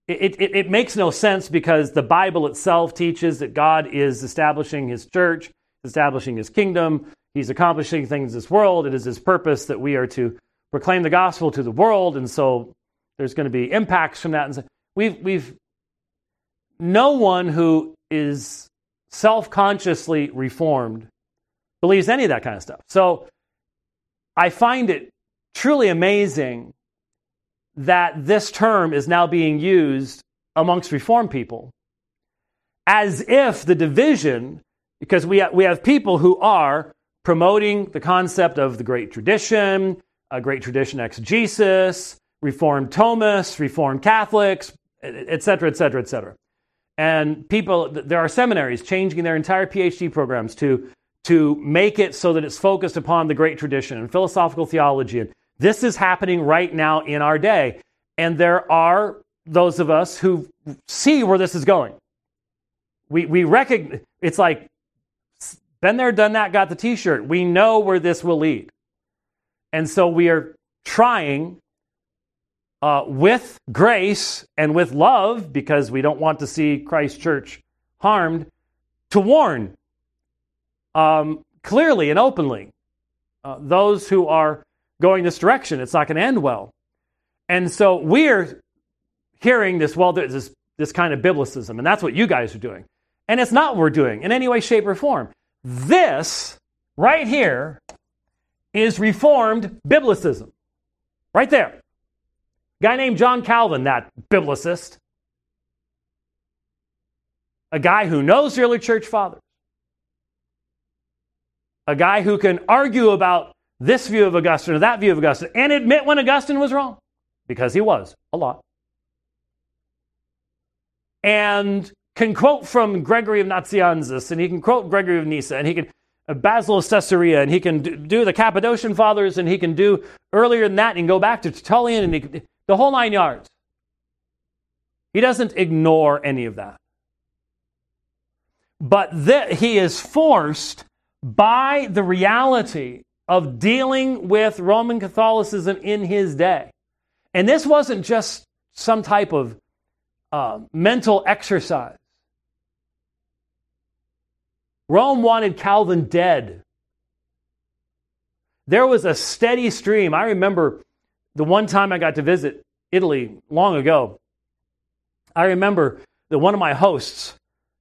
it, it, it makes no sense because the Bible itself teaches that God is establishing his church, establishing his kingdom. He's accomplishing things in this world. It is his purpose that we are to proclaim the gospel to the world. And so there's going to be impacts from that. And so we've, we've, no one who is self consciously reformed believes any of that kind of stuff. So I find it truly amazing that this term is now being used amongst Reformed people as if the division, because we have, we have people who are promoting the concept of the great tradition, a great tradition exegesis, Reformed Thomists, Reformed Catholics, et cetera, et cetera, et cetera. And people, there are seminaries changing their entire PhD programs to, to make it so that it's focused upon the great tradition and philosophical theology. And this is happening right now in our day. And there are those of us who see where this is going. We, we recognize, it's like, been there, done that, got the t shirt. We know where this will lead. And so we are trying uh, with grace and with love, because we don't want to see Christ Church harmed, to warn um, clearly and openly uh, those who are going this direction. It's not going to end well. And so we're hearing this, well, this, this kind of biblicism, and that's what you guys are doing. And it's not what we're doing in any way, shape, or form. This right here is Reformed biblicism. Right there. Guy named John Calvin, that biblicist. A guy who knows the early church fathers. A guy who can argue about this view of Augustine or that view of Augustine and admit when Augustine was wrong, because he was a lot. And can quote from Gregory of Nazianzus, and he can quote Gregory of Nyssa, and he can uh, Basil of Caesarea, and he can do the Cappadocian Fathers, and he can do earlier than that, and go back to Tertullian, and he, the whole nine yards. He doesn't ignore any of that. But that he is forced by the reality of dealing with Roman Catholicism in his day. And this wasn't just some type of uh, mental exercise. Rome wanted Calvin dead. There was a steady stream. I remember the one time I got to visit Italy long ago. I remember that one of my hosts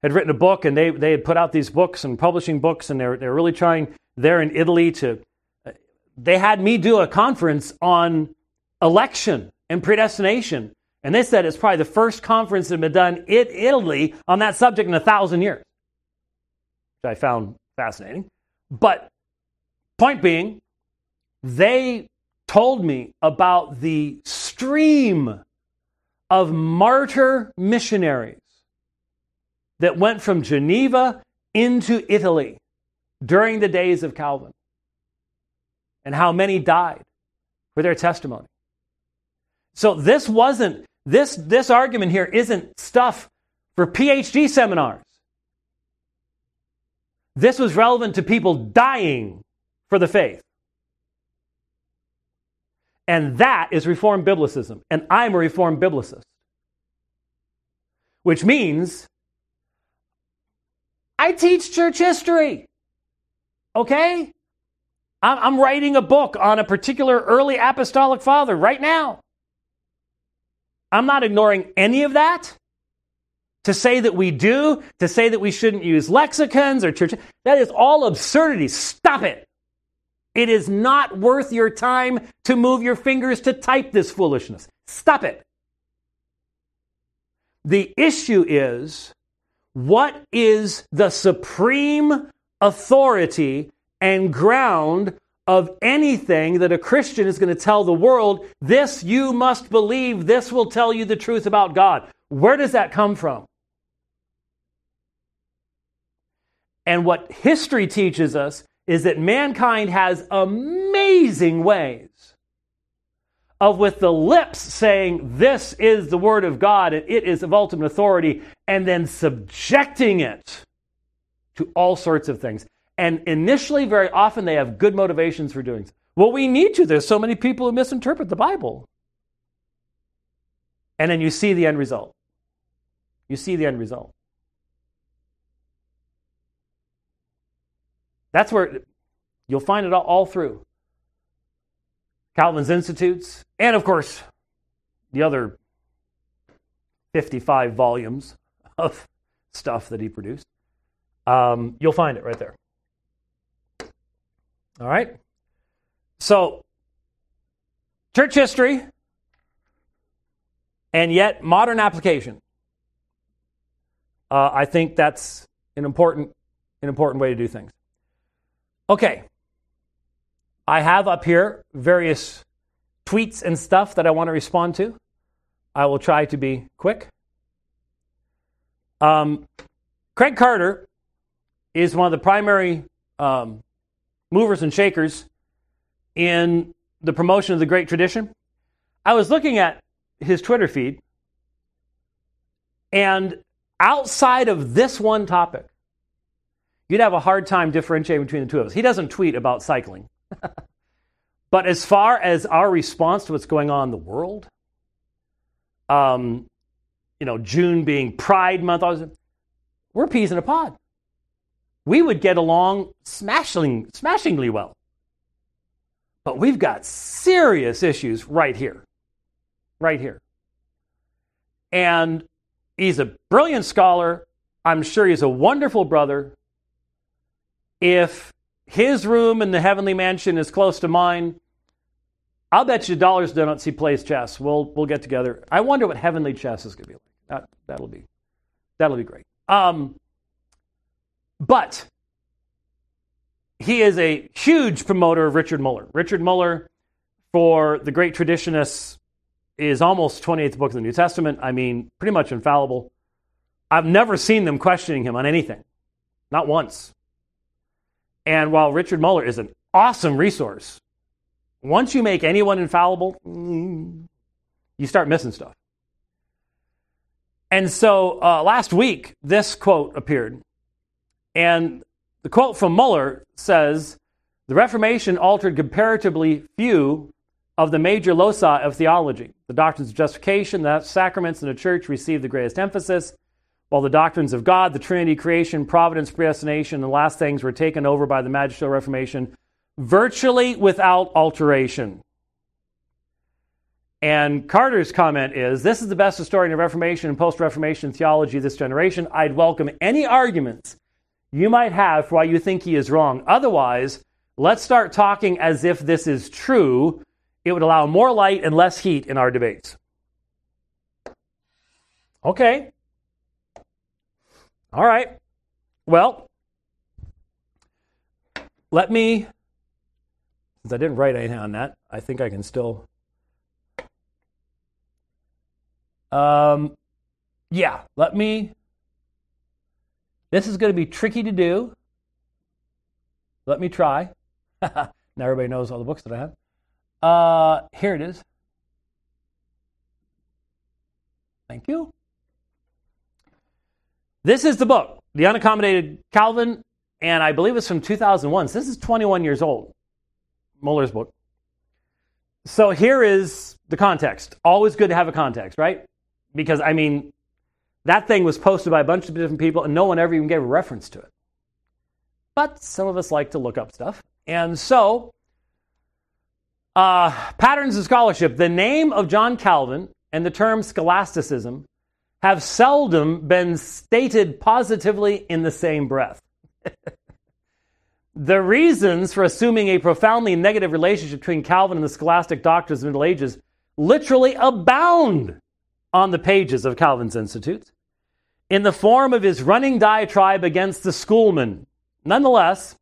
had written a book and they, they had put out these books and publishing books, and they're, they're really trying there in Italy to they had me do a conference on election and predestination. And they said it's probably the first conference that had been done in Italy on that subject in a thousand years, which I found fascinating. But point being, they told me about the stream of martyr missionaries that went from Geneva into Italy during the days of Calvin and how many died for their testimony. So this wasn't this this argument here isn't stuff for PhD seminars. This was relevant to people dying for the faith. And that is Reformed Biblicism. And I'm a Reformed Biblicist. Which means I teach church history. Okay? I'm writing a book on a particular early apostolic father right now. I'm not ignoring any of that. To say that we do, to say that we shouldn't use lexicons or church, that is all absurdity. Stop it. It is not worth your time to move your fingers to type this foolishness. Stop it. The issue is what is the supreme authority and ground of anything that a Christian is going to tell the world, this you must believe, this will tell you the truth about God. Where does that come from? And what history teaches us is that mankind has amazing ways of with the lips saying, This is the Word of God and it is of ultimate authority, and then subjecting it to all sorts of things. And initially, very often, they have good motivations for doing so. Well, we need to. There's so many people who misinterpret the Bible. And then you see the end result. You see the end result. That's where you'll find it all, through. Calvin's Institutes, and of course, the other 55 volumes of stuff that he produced. Um, you'll find it right there. All right? So, church history, and yet modern application. Uh, I think that's an important, an important way to do things. Okay. I have up here various tweets and stuff that I want to respond to. I will try to be quick. Um, Craig Carter is one of the primary um, movers and shakers in the promotion of the great tradition. I was looking at his Twitter feed, and outside of this one topic, you'd have a hard time differentiating between the two of us. He doesn't tweet about cycling. *laughs* but as far as our response to what's going on in the world, um, you know, June being Pride Month, we're peas in a pod. We would get along smashing, smashingly well. But we've got serious issues right here. Right here. And he's a brilliant scholar. I'm sure he's a wonderful brother. If his room in the heavenly mansion is close to mine, I'll bet you dollars donuts he plays chess. We'll we'll get together. I wonder what heavenly chess is going to be like. That that'll be that'll be great. Um, but he is a huge promoter of Richard Muller. Richard Muller, for the great traditionists, is almost 28th book of the New Testament. I mean, pretty much infallible. I've never seen them questioning him on anything, not once. And while Richard Muller is an awesome resource, once you make anyone infallible, you start missing stuff. And so uh, last week, this quote appeared. And the quote from Muller says The Reformation altered comparatively few of the major loci of theology. The doctrines of justification, the sacraments, and the church received the greatest emphasis, while the doctrines of God, the Trinity, creation, providence, predestination, and the last things were taken over by the magisterial Reformation virtually without alteration. And Carter's comment is this is the best historian of Reformation and post Reformation theology of this generation. I'd welcome any arguments you might have for why you think he is wrong. Otherwise, let's start talking as if this is true. It would allow more light and less heat in our debates. Okay. All right. Well, let me, since I didn't write anything on that, I think I can still. Um, yeah, let me this is going to be tricky to do. Let me try. *laughs* now everybody knows all the books that I have. Uh, here it is. Thank you. This is the book, The Unaccommodated Calvin, and I believe it's from 2001. So this is 21 years old, Muller's book. So here is the context. Always good to have a context, right? Because, I mean, that thing was posted by a bunch of different people, and no one ever even gave a reference to it. But some of us like to look up stuff. And so, uh, patterns of scholarship. The name of John Calvin and the term scholasticism have seldom been stated positively in the same breath. *laughs* the reasons for assuming a profoundly negative relationship between Calvin and the scholastic doctors of the Middle Ages literally abound on the pages of Calvin's Institutes in the form of his running diatribe against the schoolmen. Nonetheless,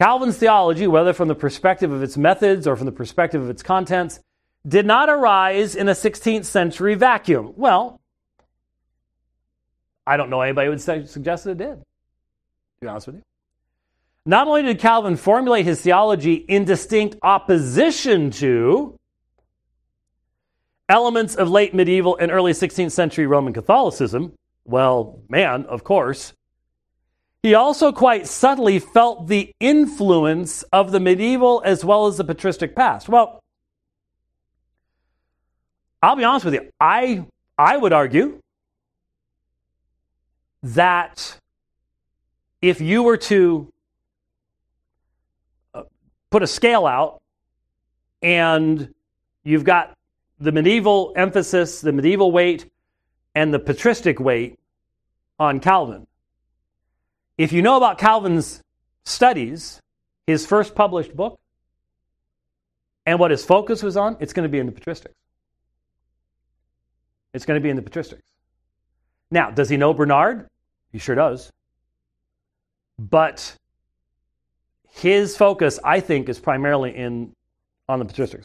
Calvin's theology, whether from the perspective of its methods or from the perspective of its contents, did not arise in a 16th century vacuum. Well, I don't know anybody who would suggest that it did, to be honest with you. Not only did Calvin formulate his theology in distinct opposition to elements of late medieval and early 16th century Roman Catholicism? Well, man, of course. He also quite subtly felt the influence of the medieval as well as the patristic past. Well, I'll be honest with you. I, I would argue that if you were to uh, put a scale out and you've got the medieval emphasis, the medieval weight, and the patristic weight on Calvin, if you know about Calvin's studies, his first published book, and what his focus was on, it's going to be in the patristics. It's going to be in the patristics. Now, does he know Bernard? He sure does. But his focus, I think, is primarily in on the patristics.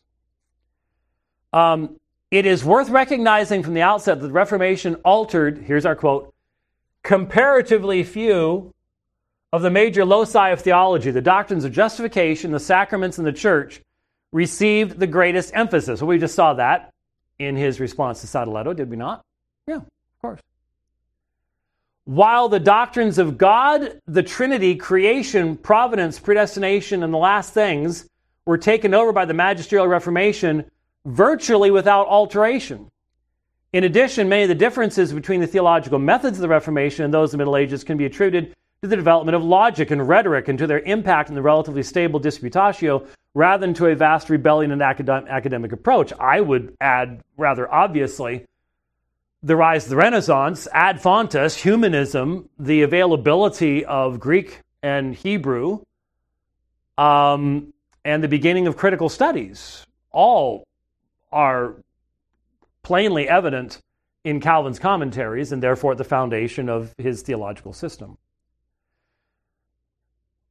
Um, it is worth recognizing from the outset that the Reformation altered, here's our quote, comparatively few of the major loci of theology, the doctrines of justification, the sacraments, and the church, received the greatest emphasis. Well, we just saw that in his response to Sadoleto, did we not? Yeah, of course. While the doctrines of God, the Trinity, creation, providence, predestination, and the last things were taken over by the magisterial Reformation virtually without alteration. In addition, many of the differences between the theological methods of the Reformation and those of the Middle Ages can be attributed to the development of logic and rhetoric and to their impact on the relatively stable disputatio rather than to a vast rebellion and academic approach. I would add, rather obviously, the rise of the Renaissance, ad fontes, humanism, the availability of Greek and Hebrew, um, and the beginning of critical studies. All are plainly evident in Calvin's commentaries and therefore at the foundation of his theological system.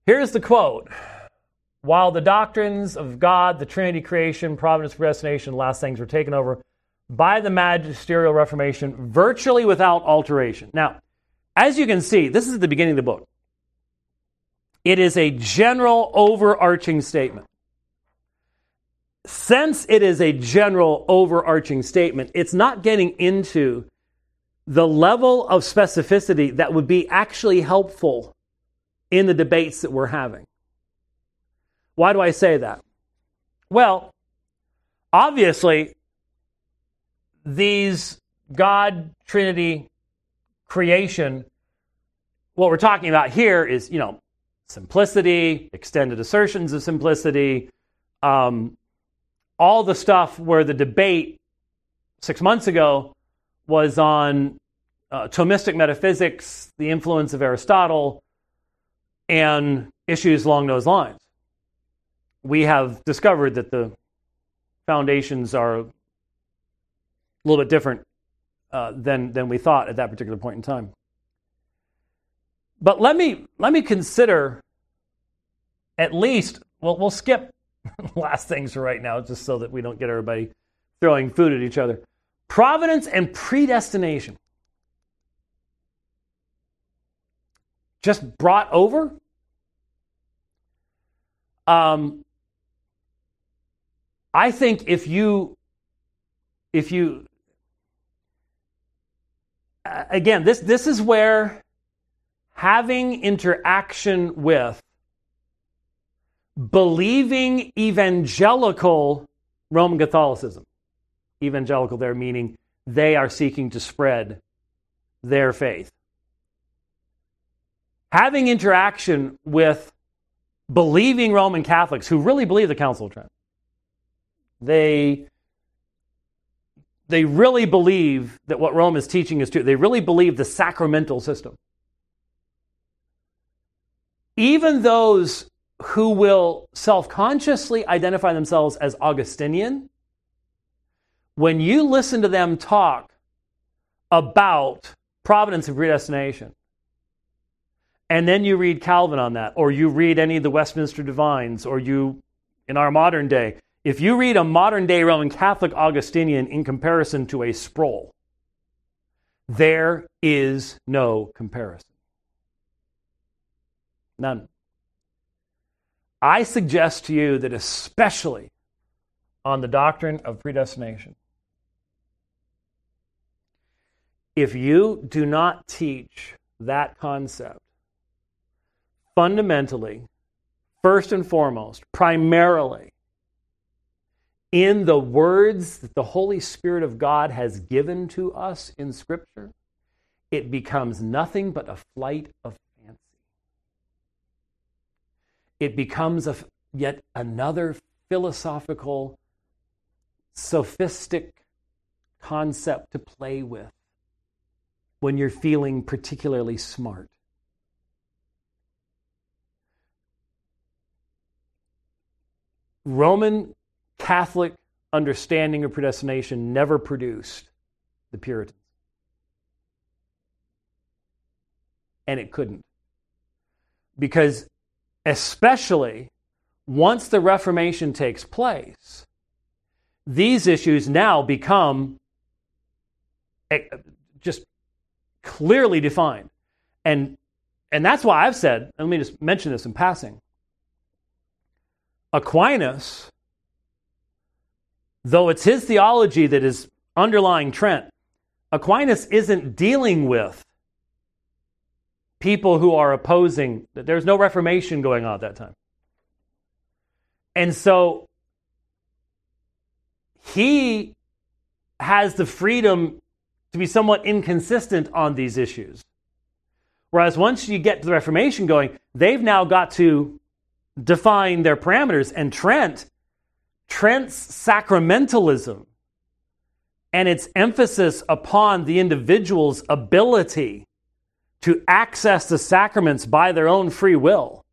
Here's the quote While the doctrines of God, the Trinity, creation, providence, predestination, last things were taken over by the magisterial Reformation virtually without alteration. Now, as you can see, this is at the beginning of the book. It is a general overarching statement. Since it is a general overarching statement, it's not getting into the level of specificity that would be actually helpful in the debates that we're having. Why do I say that? Well, obviously, these God, Trinity, creation, what we're talking about here is, you know, simplicity, extended assertions of simplicity, um, all the stuff where the debate six months ago was on uh, Thomistic metaphysics, the influence of Aristotle, and issues along those lines. We have discovered that the foundations are a little bit different uh, than, than we thought at that particular point in time. But let me, let me consider at least, well, we'll skip *laughs* last things for right now, just so that we don't get everybody throwing food at each other. Providence and predestination. just brought over? Um, I think if you, if you, uh, again, this this is where having interaction with believing evangelical Roman Catholicism, evangelical there meaning they are seeking to spread their faith having interaction with believing Roman Catholics who really believe the Council of Trent. They they really believe that what Rome is teaching is true. They really believe the sacramental system. Even those who will self consciously identify themselves as Augustinian, when you listen to them talk about providence and predestination, and then you read Calvin on that, or you read any of the Westminster Divines, or you, in our modern day, if you read a modern day Roman Catholic Augustinian in comparison to a Sproul, there is no comparison. None. I suggest to you that, especially on the doctrine of predestination, If you do not teach that concept fundamentally, first and foremost, primarily, in the words that the Holy Spirit of God has given to us in Scripture, it becomes nothing but a flight of. It becomes a, yet another philosophical, sophistic concept to play with when you're feeling particularly smart. Roman Catholic understanding of predestination never produced the Puritans. And it couldn't. Because, especially once the Reformation takes place, these issues now become eh, just clearly defined. And, and that's why I've said, let me just mention this in passing Aquinas, though it's his theology that is underlying Trent, Aquinas isn't dealing with people who are opposing, there's no Reformation going on at that time. And so he has the freedom to be somewhat inconsistent on these issues. Whereas once you get to the Reformation going, they've now got to define their parameters. And Trent, Trent's sacramentalism and its emphasis upon the individual's ability to access the sacraments by their own free will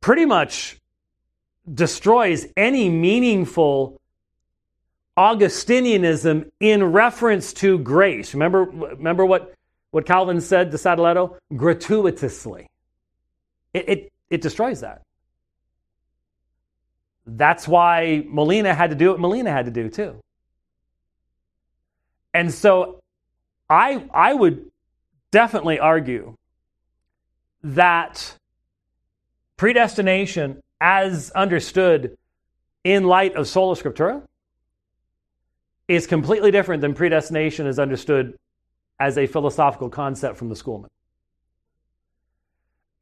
pretty much destroys any meaningful Augustinianism in reference to grace. Remember, remember what, what Calvin said to Sadoleto? Gratuitously. It, it, it destroys that. That's why Molina had to do what Molina had to do too. And so I, I would definitely argue that predestination, as understood in light of sola scriptura, is completely different than predestination as understood as a philosophical concept from the schoolmen.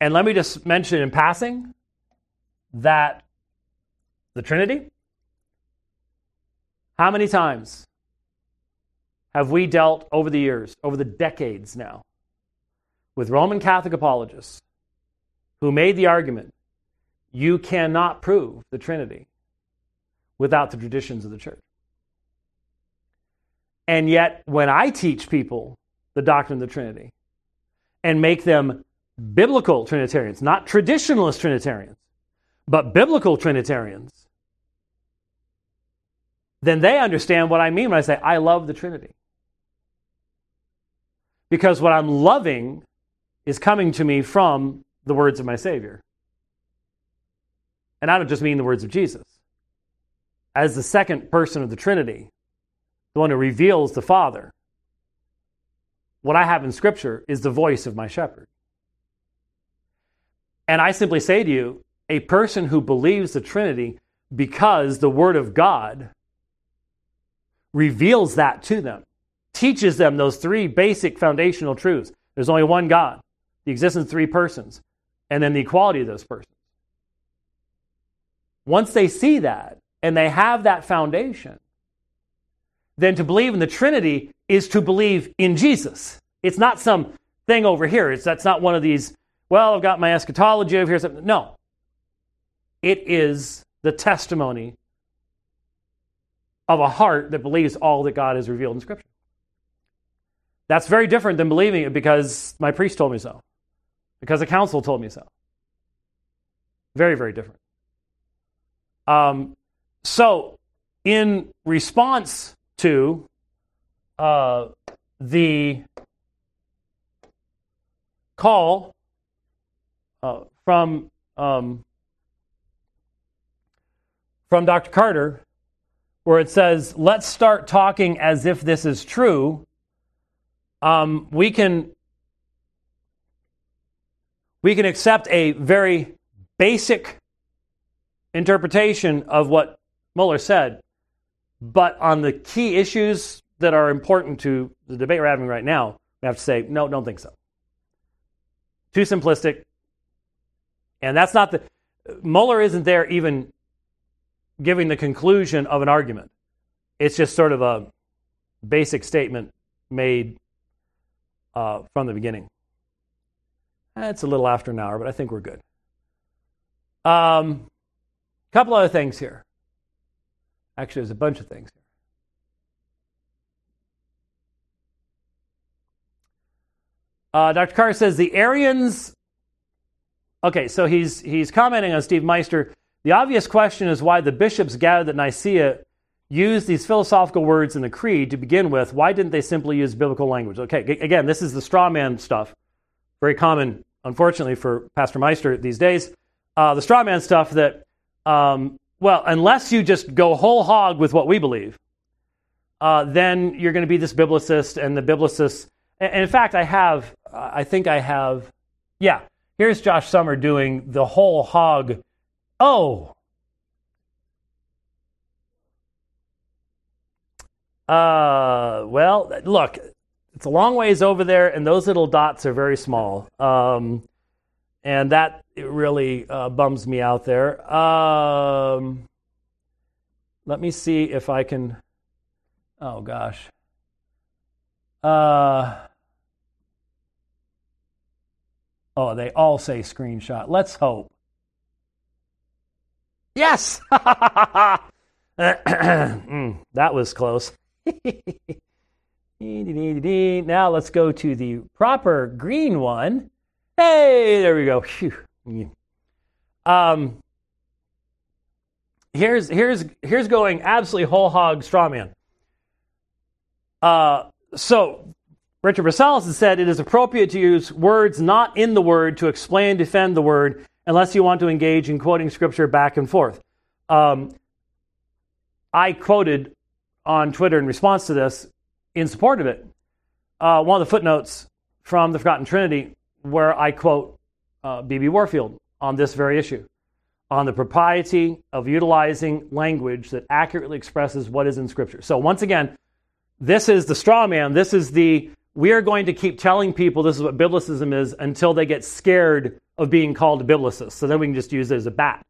And let me just mention in passing that the Trinity, how many times have we dealt over the years, over the decades now, with Roman Catholic apologists who made the argument you cannot prove the Trinity without the traditions of the church? And yet, when I teach people the doctrine of the Trinity and make them biblical Trinitarians, not traditionalist Trinitarians, but biblical Trinitarians, then they understand what I mean when I say, I love the Trinity. Because what I'm loving is coming to me from the words of my Savior. And I don't just mean the words of Jesus. As the second person of the Trinity, the one who reveals the Father, what I have in Scripture is the voice of my shepherd. And I simply say to you, a person who believes the Trinity because the Word of God reveals that to them, teaches them those three basic foundational truths. There's only one God, the existence of three persons, and then the equality of those persons. Once they see that and they have that foundation, then to believe in the Trinity is to believe in Jesus. It's not some thing over here. It's, that's not one of these, well, I've got my eschatology over here. No. It is the testimony of a heart that believes all that God has revealed in Scripture. That's very different than believing it because my priest told me so, because the council told me so. Very, very different. Um, so, in response to uh, the call uh, from um, from Dr. Carter, where it says, "Let's start talking as if this is true." Um, we can we can accept a very basic interpretation of what Muller said, but on the key issues that are important to the debate we're having right now, we have to say, no, don't think so. Too simplistic. And that's not the. Mohler isn't there even giving the conclusion of an argument. It's just sort of a basic statement made uh, from the beginning. It's a little after an hour, but I think we're good. A um, couple other things here. Actually, there's a bunch of things. Uh, Dr. Carr says the Arians. Okay, so he's he's commenting on Steve Meister. The obvious question is why the bishops gathered at Nicaea used these philosophical words in the creed to begin with. Why didn't they simply use biblical language? Okay, again, this is the straw man stuff, very common, unfortunately, for Pastor Meister these days. Uh, the straw man stuff that, um, well, unless you just go whole hog with what we believe, uh, then you're going to be this biblicist, and the biblicist. And in fact, I have, I think I have, yeah. Here's Josh Sommer doing the whole hog. Oh, Uh, well, look, it's a long ways over there, and those little dots are very small. Um, and that really uh, bums me out there. Um, let me see if I can. Oh gosh. Uh, oh, they all say screenshot. Let's hope. Yes! *laughs* mm, that was close. *laughs* now let's go to the proper green one. Hey, there we go. Um, here's here's here's going absolutely whole hog strawman. Uh, so Richard Barcellos has said it is appropriate to use words not in the word to explain defend the word unless you want to engage in quoting scripture back and forth. Um, I quoted on Twitter in response to this in support of it. Uh, one of the footnotes from the Forgotten Trinity, where I quote B.B. Uh, Warfield on this very issue, on the propriety of utilizing language that accurately expresses what is in Scripture. So, once again, this is the straw man. This is the we are going to keep telling people this is what biblicism is until they get scared of being called biblicist. So then we can just use it as a bat.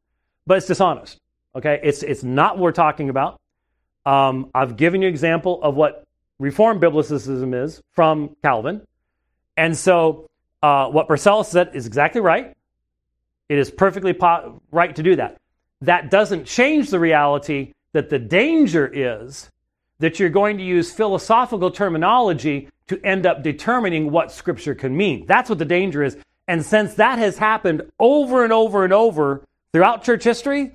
But it's dishonest. Okay? It's, it's not what we're talking about. Um, I've given you an example of what Reformed Biblicism is from Calvin. And so uh, what Purcell said is exactly right. It is perfectly po- right to do that. That doesn't change the reality that the danger is that you're going to use philosophical terminology to end up determining what Scripture can mean. That's what the danger is. And since that has happened over and over and over throughout church history,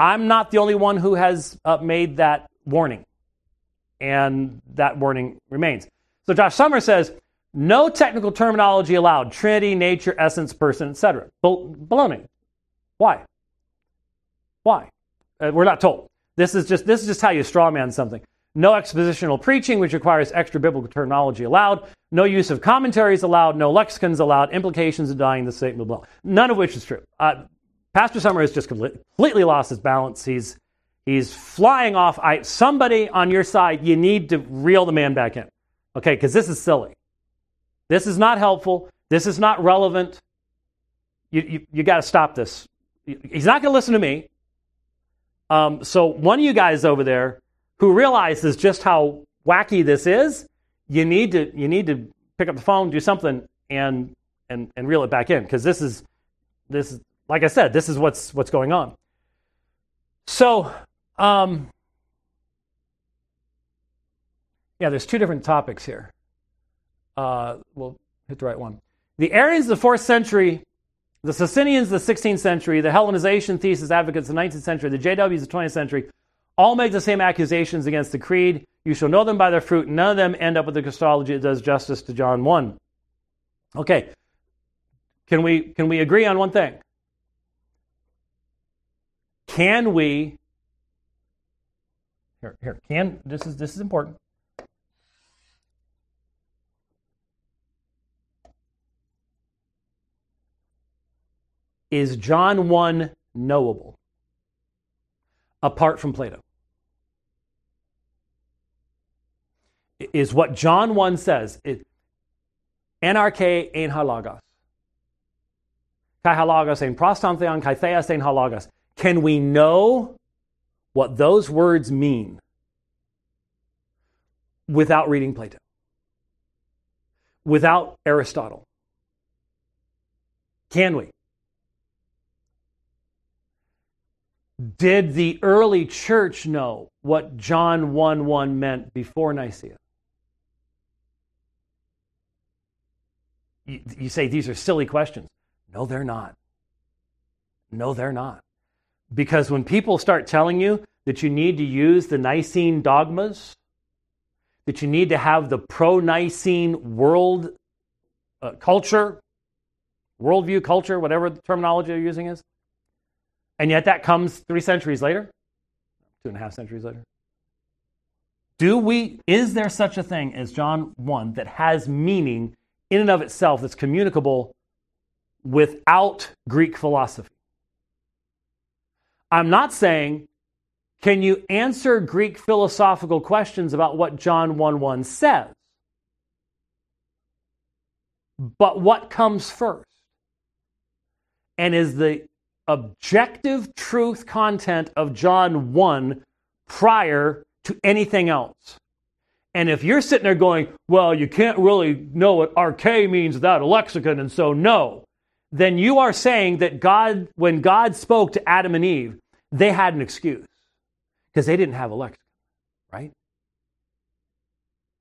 I'm not the only one who has uh, made that warning. And that warning remains. So Josh Sommer says, no technical terminology allowed. Trinity, nature, essence, person, etc. Baloney. Why? Why? Uh, we're not told. This is just this is just how you strawman something. No expositional preaching, which requires extra biblical terminology allowed. No use of commentaries allowed. No lexicons allowed. Implications of dying the statement. Blah. None of which is true. Uh, Pastor Sommer has just completely lost his balance. He's He's flying off. I, somebody on your side, you need to reel the man back in. Okay, because this is silly. This is not helpful. This is not relevant. You, you, you got to stop this. He's not going to listen to me. Um, so, one of you guys over there who realizes just how wacky this is, you need to, you need to pick up the phone, do something, and, and, and reel it back in because this is, this like I said, this is what's, what's going on. So, um, yeah, there's two different topics here. Uh, we'll hit the right one. The Arians of the fourth century, the Socinians of the 16th century, the Hellenization thesis advocates of the 19th century, the JWs of the 20th century, all make the same accusations against the creed. You shall know them by their fruit. None of them end up with the Christology that does justice to John 1. Okay. Can we, can we agree on one thing? Can we here, here. Can this is this is important. Is John 1 knowable apart from Plato? is what John 1 says. It, NRK halagos. Kai halagos ein prostantheon, kai theas ein halagos. Can we know what those words mean without reading Plato? Without Aristotle? Can we? Did the early church know what John 1 1 meant before Nicaea? You, you say these are silly questions. No, they're not. No, they're not. Because when people start telling you that you need to use the Nicene dogmas, that you need to have the pro Nicene world uh, culture, worldview, culture, whatever the terminology you're using is, and yet that comes three centuries later, two and a half centuries later. Do we, is there such a thing as John 1 that has meaning in and of itself that's communicable without Greek philosophy? I'm not saying, can you answer Greek philosophical questions about what John 1 1 says? But what comes first? And is the objective truth content of John 1 prior to anything else. And if you're sitting there going, well, you can't really know what arche means without a lexicon, and so no, then you are saying that God, when God spoke to Adam and Eve, they had an excuse because they didn't have a lexicon, right?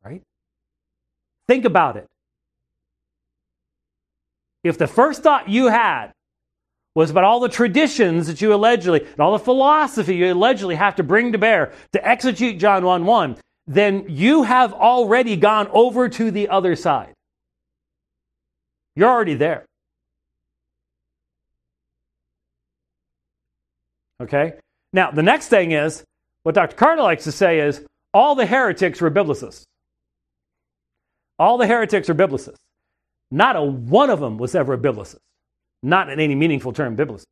Right? Think about it. If the first thought you had was about all the traditions that you allegedly, and all the philosophy you allegedly have to bring to bear to execute John 1 1, then you have already gone over to the other side. You're already there. Okay? Now, the next thing is what Dr. Carter likes to say is all the heretics were biblicists. All the heretics are biblicists. Not a one of them was ever a biblicist. Not in any meaningful term, biblicist.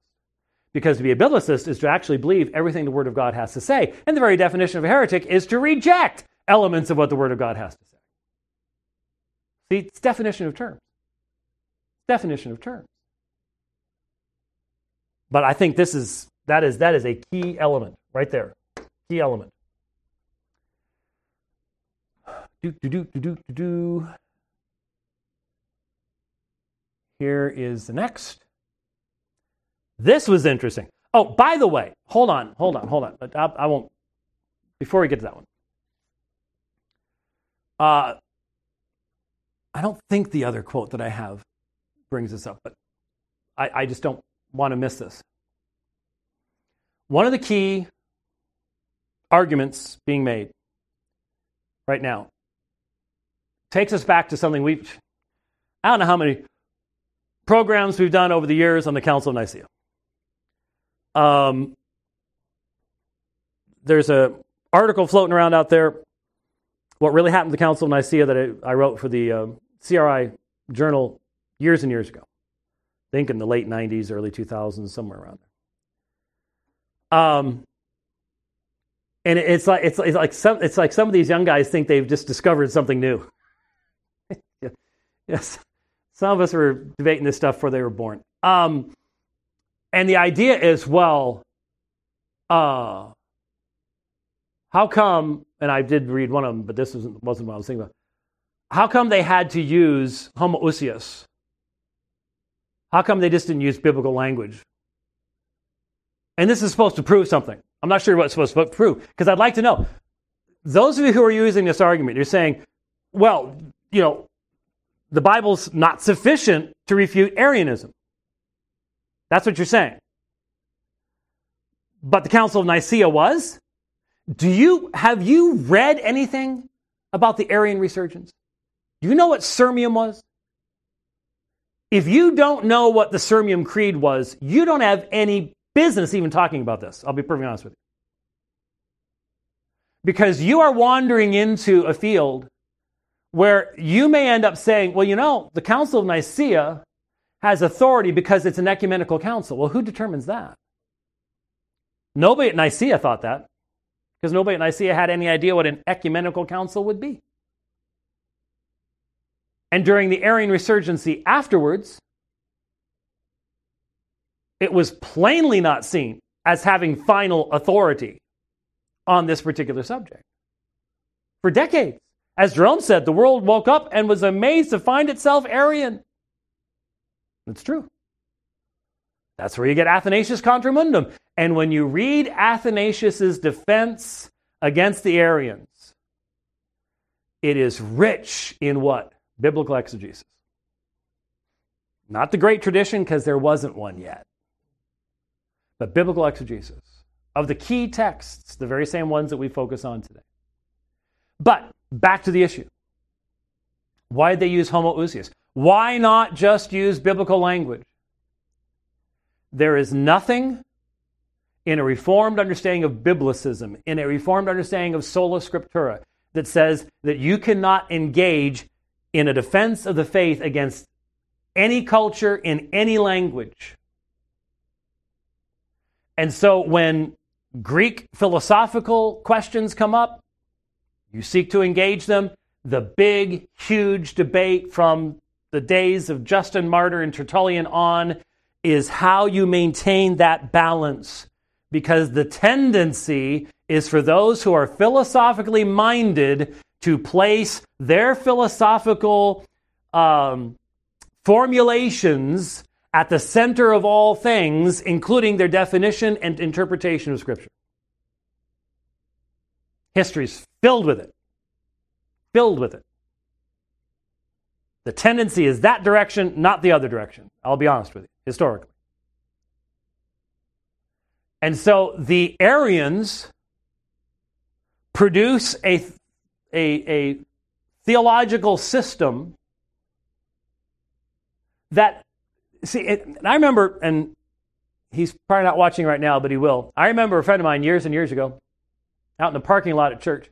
Because to be a biblicist is to actually believe everything the Word of God has to say. And the very definition of a heretic is to reject elements of what the Word of God has to say. See, it's definition of terms. Definition of terms. But I think this is that is that is a key element right there. Key element. Do do do do do do. Here is the next. This was interesting. Oh, by the way, hold on, hold on, hold on. I, I won't. Before we get to that one, uh, I don't think the other quote that I have brings this up, but I, I just don't want to miss this. One of the key arguments being made right now takes us back to something we've, I don't know how many programs we've done over the years on the Council of Nicaea. Um, there's a article floating around out there. What really happened to the Council of Nicaea that I, I wrote for the uh, CRI Journal years and years ago. I think in the late 90s, early 2000s, somewhere around there. Um, and it's like it's, it's like some it's like some of these young guys think they've just discovered something new. *laughs* yes, some of us were debating this stuff before they were born. Um, and the idea is, well, uh, how come, and I did read one of them, but this wasn't, wasn't what I was thinking about. How come they had to use homoousios? How come they just didn't use biblical language? And this is supposed to prove something. I'm not sure what it's supposed to prove, because I'd like to know. Those of you who are using this argument, you're saying, well, you know, the Bible's not sufficient to refute Arianism. That's what you're saying. But the Council of Nicaea was. Do you have you read anything about the Arian resurgence? Do you know what Sirmium was? If you don't know what the Sirmium Creed was, you don't have any business even talking about this. I'll be perfectly honest with you. Because you are wandering into a field where you may end up saying, well, you know, the Council of Nicaea has authority because it's an ecumenical council. Well, who determines that? Nobody at Nicaea thought that because nobody at Nicaea had any idea what an ecumenical council would be. And during the Arian resurgency afterwards, it was plainly not seen as having final authority on this particular subject. For decades, as Jerome said, the world woke up and was amazed to find itself Arian. It's true. That's where you get Athanasius Contra Mundum. And when you read Athanasius's defense against the Arians, it is rich in what? Biblical exegesis. Not the great tradition, because there wasn't one yet, but biblical exegesis of the key texts, the very same ones that we focus on today. But back to the issue. Why did they use homoousios? Why not just use biblical language? There is nothing in a reformed understanding of biblicism, in a reformed understanding of sola scriptura, that says that you cannot engage in a defense of the faith against any culture in any language. And so when Greek philosophical questions come up, you seek to engage them. The big, huge debate from the days of Justin Martyr and Tertullian on is how you maintain that balance. Because the tendency is for those who are philosophically minded to place their philosophical um, formulations at the center of all things, including their definition and interpretation of Scripture. History's filled with it. Filled with it. The tendency is that direction, not the other direction. I'll be honest with you, historically. And so the Arians produce a, a, a theological system that, see, it, I remember, and he's probably not watching right now, but he will. I remember a friend of mine years and years ago, out in the parking lot at church,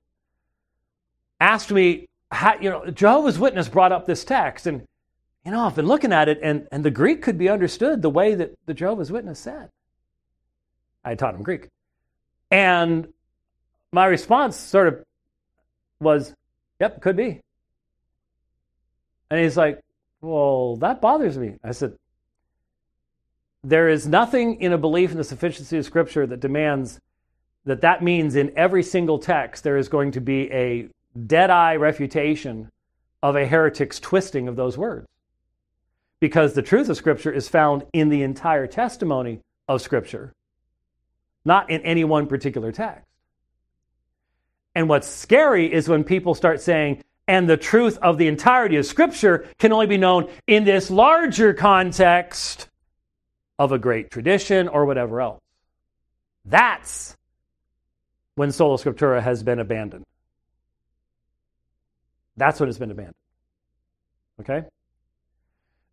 asked me, how, you know, Jehovah's Witness brought up this text, and you know, I've been looking at it, and, and the Greek could be understood the way that the Jehovah's Witness said. I taught him Greek. And my response sort of was, yep, could be. And he's like, well, that bothers me. I said, there is nothing in a belief in the sufficiency of Scripture that demands that that means in every single text there is going to be a dead eye refutation of a heretic's twisting of those words. Because the truth of Scripture is found in the entire testimony of Scripture, not in any one particular text. And what's scary is when people start saying, and the truth of the entirety of Scripture can only be known in this larger context of a great tradition or whatever else. That's when sola scriptura has been abandoned. That's when it's been abandoned. Okay?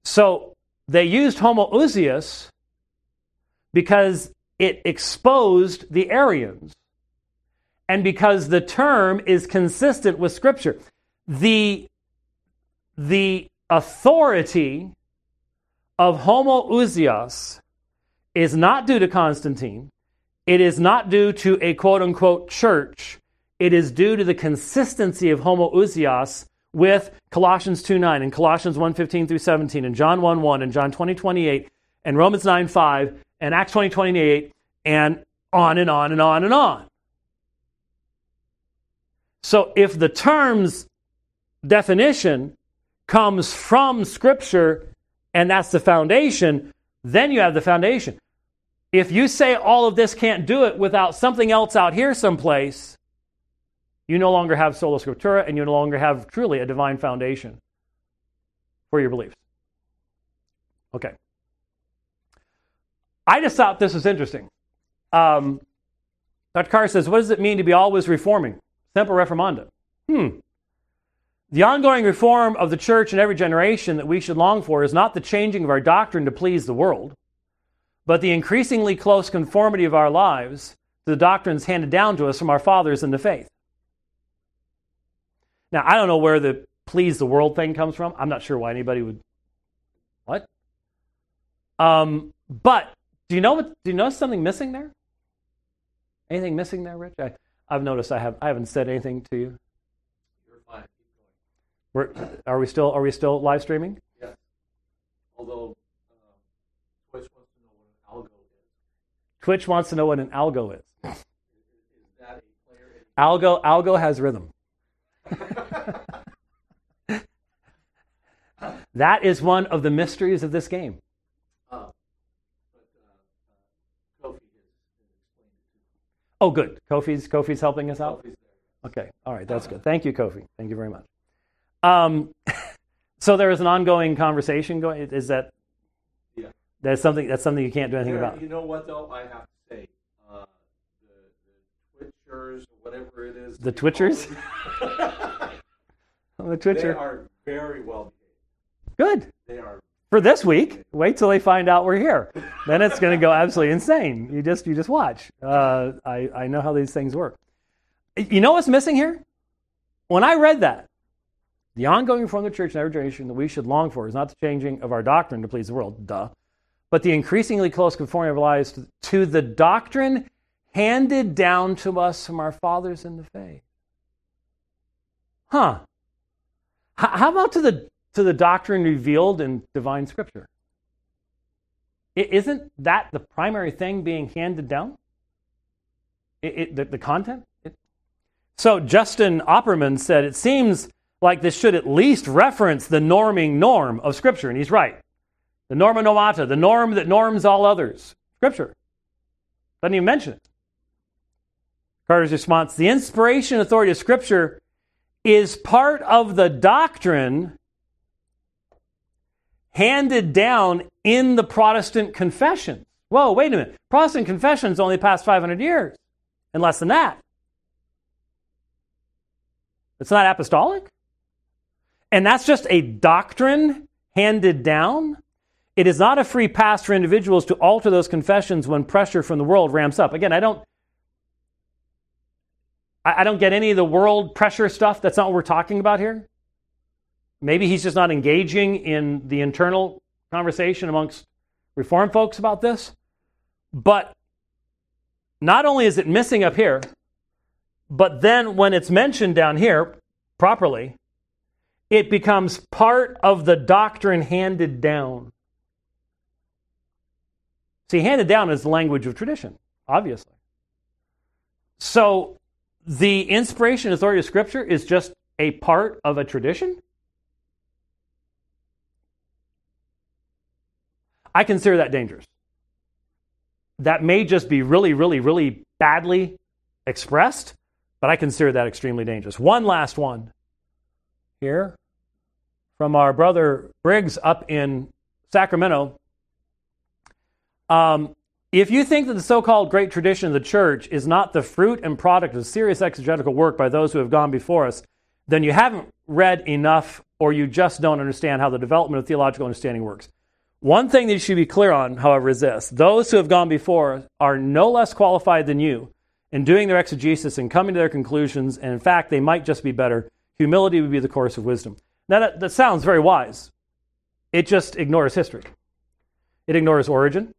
So they used homoousios because it exposed the Arians and because the term is consistent with Scripture. The, the authority of homoousios is not due to Constantine. It is not due to a quote unquote church. It is due to the consistency of homoousios with Colossians 2 9 and Colossians 1 15 through 17 and John 1 1 and John 20 28 and Romans 9 5 and Acts 20 28 and on and on and on and on. So if the term's definition comes from Scripture and that's the foundation, then you have the foundation. If you say all of this can't do it without something else out here someplace, you no longer have sola scriptura and you no longer have truly a divine foundation for your beliefs. Okay. I just thought this was interesting. Um, Dr. Carr says, What does it mean to be always reforming? Semper reformanda. Hmm. The ongoing reform of the church in every generation that we should long for is not the changing of our doctrine to please the world, but the increasingly close conformity of our lives to the doctrines handed down to us from our fathers in the faith. Now, I don't know where the please the world thing comes from. I'm not sure why anybody would. What? Um, but do you know what? Do you notice something missing there? Anything missing there, Rich? I, I've noticed I have I haven't said anything to you. We're, are we still are we still live streaming? Yes. Although uh, Twitch wants to know what an algo is. Twitch wants to know what an algo is. Is, is that a player? *laughs* Algo algo has rhythm. *laughs* That is one of the mysteries of this game. Uh, but uh, uh, Kofi has explained it to Oh, good. Kofi's Kofi's helping us out. Kofi's there. Okay. All right. That's good. Thank you, Kofi. Thank you very much. Um, *laughs* so there is an ongoing conversation going. Is that Yeah. that's something that's something you can't do anything There- about? You know what though? I have to say, uh, the, the Twitchers, whatever it is. The that you call Twitchers? them, *laughs* The they are very well behaved. Good They are. for this week. Wait till they find out we're here. Then it's going to go absolutely insane. You just you just watch. Uh, I I know how these things work. You know what's missing here? When I read that, the ongoing reform of the church in every generation that we should long for is not the changing of our doctrine to please the world, duh, but the increasingly close conforming of our lives to, the doctrine handed down to us from our fathers in the faith. Huh. How about to the to the doctrine revealed in divine scripture? I- Isn't that the primary thing being handed down? It, it, the, the content? It- so Justin Opperman said, it seems like this should at least reference the norming norm of Scripture. And he's right. The norma normata, the norm that norms all others. Scripture. Doesn't even mention it. Carter's response the inspiration and authority of Scripture is part of the doctrine handed down in the Protestant confessions. Whoa, wait a minute. Protestant confessions only past 500 years and less than that. It's not apostolic. And that's just a doctrine handed down. It is not a free pass for individuals to alter those confessions when pressure from the world ramps up. Again, I don't I don't get any of the world pressure stuff. That's not what we're talking about here. Maybe he's just not engaging in the internal conversation amongst reform folks about this. But not only is it missing up here, but then when it's mentioned down here properly, it becomes part of the doctrine handed down. See, handed down is the language of tradition, obviously. So the inspiration authority of Scripture is just a part of a tradition? I consider that dangerous. That may just be really, really, really badly expressed, but I consider that extremely dangerous. One last one here from our brother Briggs up in Sacramento. Um, if you think that the so called great tradition of the church is not the fruit and product of serious exegetical work by those who have gone before us, then you haven't read enough or you just don't understand how the development of theological understanding works. One thing that you should be clear on, however, is this those who have gone before are no less qualified than you in doing their exegesis and coming to their conclusions, and in fact, they might just be better. Humility would be the course of wisdom. Now, that, that sounds very wise. It just ignores history, it ignores Origen,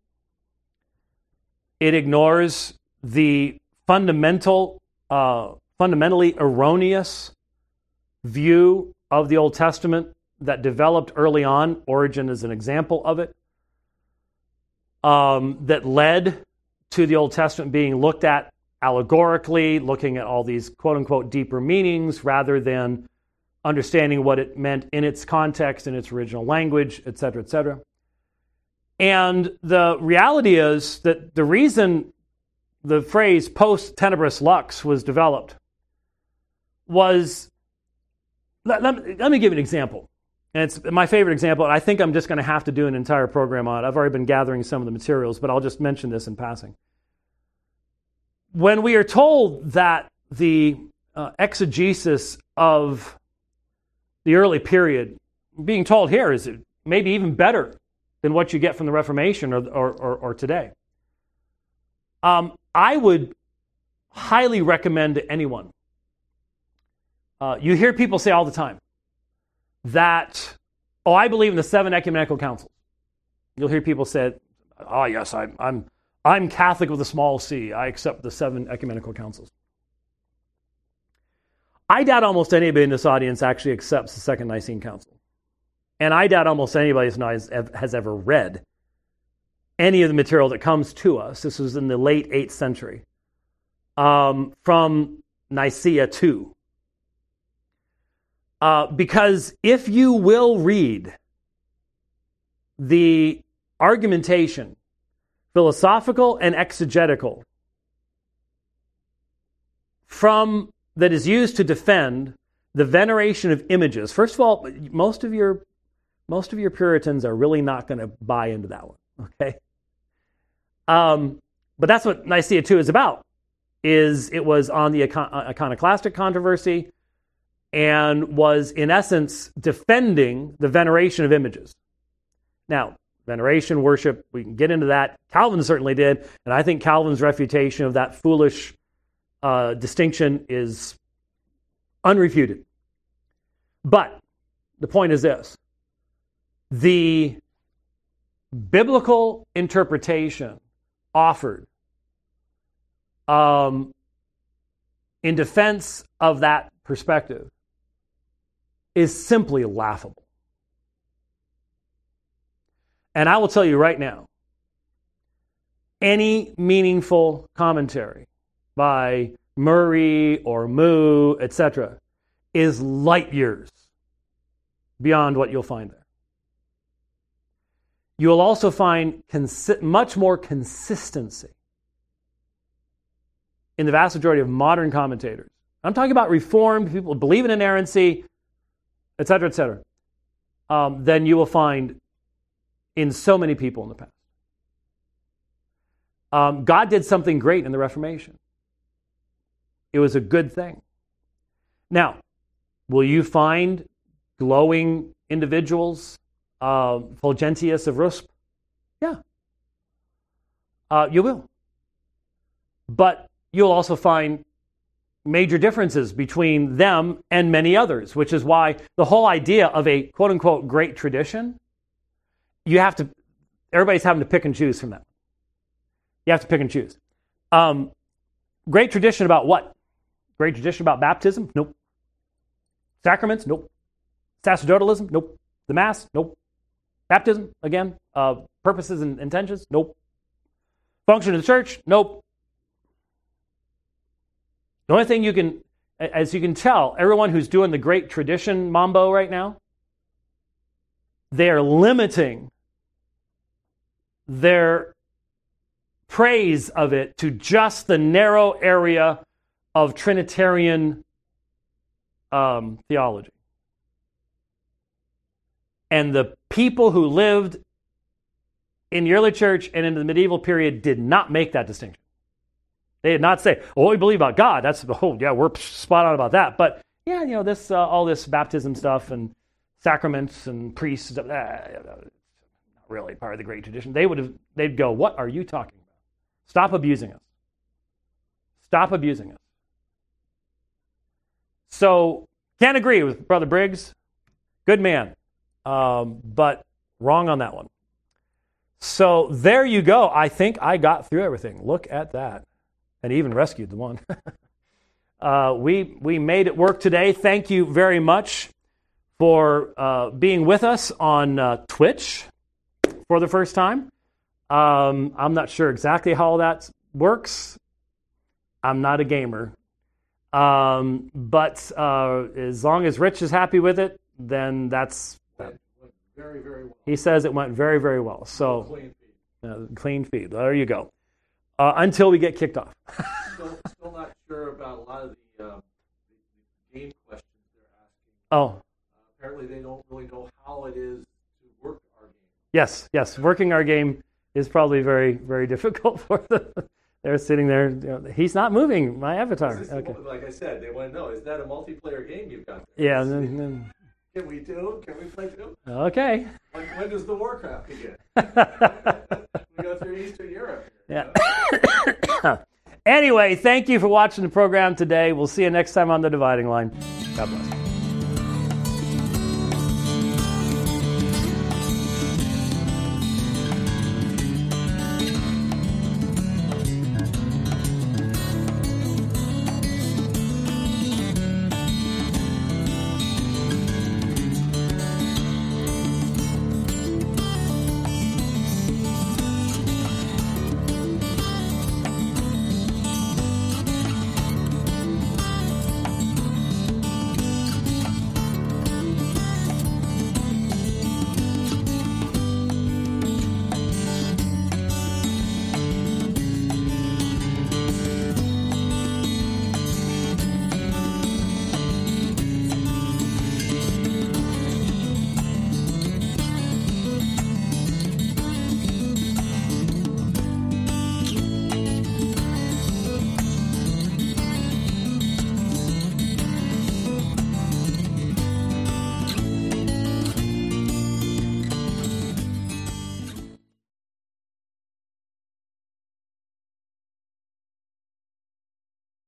it ignores the fundamental, uh, fundamentally erroneous view of the Old Testament that developed early on. Origen is an example of it. Um, that led to the Old Testament being looked at allegorically, looking at all these quote unquote deeper meanings rather than understanding what it meant in its context, in its original language, et cetera, et cetera. And the reality is that the reason the phrase post tenebras lux was developed was let, let, let me give an example. And it's my favorite example, and I think I'm just going to have to do an entire program on it. I've already been gathering some of the materials, but I'll just mention this in passing. When we are told that the uh, exegesis of the early period, being told here is maybe even better than what you get from the Reformation or, or, or, or today. Um, I would highly recommend to anyone. Uh, you hear people say all the time that, oh, I believe in the seven ecumenical councils. You'll hear people say, oh, yes, I'm, I'm, I'm Catholic with a small c. I accept the seven ecumenical councils. I doubt almost anybody in this audience actually accepts the Second Nicene Council. And I doubt almost anybody has ever read any of the material that comes to us. This was in the late 8th century um, from Nicaea 2. Uh, because if you will read the argumentation, philosophical and exegetical, from that is used to defend the veneration of images. First of all, most of your most of your Puritans are really not going to buy into that one. *laughs* Okay, um, but that's what Nicaea two is about. Is it was on the iconoclastic controversy and was in essence defending the veneration of images. Now, veneration, worship, we can get into that. Calvin certainly did, and I think Calvin's refutation of that foolish uh, distinction is unrefuted. But the point is this the biblical interpretation offered um, in defense of that perspective is simply laughable. And I will tell you right now any meaningful commentary by Murray or Moo, etc., is light years beyond what you'll find there. You'll also find consi- much more consistency in the vast majority of modern commentators. I'm talking about reformed people who believe in inerrancy, etc., etc., um, than you will find in so many people in the past. Um, God did something great in the Reformation. It was a good thing. Now, will you find glowing individuals, uh, Fulgentius of Ruspe? Yeah. Uh, you will. But you'll also find major differences between them and many others, which is why the whole idea of a quote unquote great tradition, you have to, everybody's having to pick and choose from that. You have to pick and choose. Um, great tradition about what? Great tradition about baptism? Nope. Sacraments? Nope. Sacerdotalism? Nope. The Mass? Nope. Baptism? Again. Uh, purposes and intentions? Nope. Function of the church? Nope. The only thing you can, as you can tell, everyone who's doing the great tradition mambo right now, they are limiting their praise of it to just the narrow area of Trinitarian um, theology. And the people who lived in the early church and in the medieval period did not make that distinction. They did not say, "Oh, we believe about God." That's *laughs* oh yeah, we're spot on about that. But yeah, you know this uh, all this baptism stuff and sacraments and priests, uh, not really part of the great tradition. They would have they'd go, "What are you talking about? Stop abusing us. Stop abusing us." So, can't agree with Brother Briggs. Good man, um, but wrong on that one. So, there you go. I think I got through everything. Look at that. And even rescued the one. *laughs* uh, we, we made it work today. Thank you very much for uh, being with us on uh, Twitch for the first time. Um, I'm not sure exactly how that works. I'm not a gamer, um, but uh, as long as Rich is happy with it, then that's. very, very well. He says it went very, very well. So, clean feed. Uh, clean feed. There you go. Uh, until we get kicked off. *laughs* still, still not sure about a lot of the, uh, the game questions they're asking. Oh. Uh, apparently, they don't really know how it is to work our game. Yes, yes. Working our game is probably very, very *laughs* difficult for them. They're sitting there. You know, he's not moving. My avatar. Okay. Like I said, they want to know: is that a multiplayer game you've got? There? Yeah. Then, then... *laughs* Can we do? Can we play too? Okay. When, when does the Warcraft begin? *laughs* we go through Eastern Europe. Yeah. *coughs* anyway, thank you for watching the program today. We'll see you next time on the Dividing Line. God bless.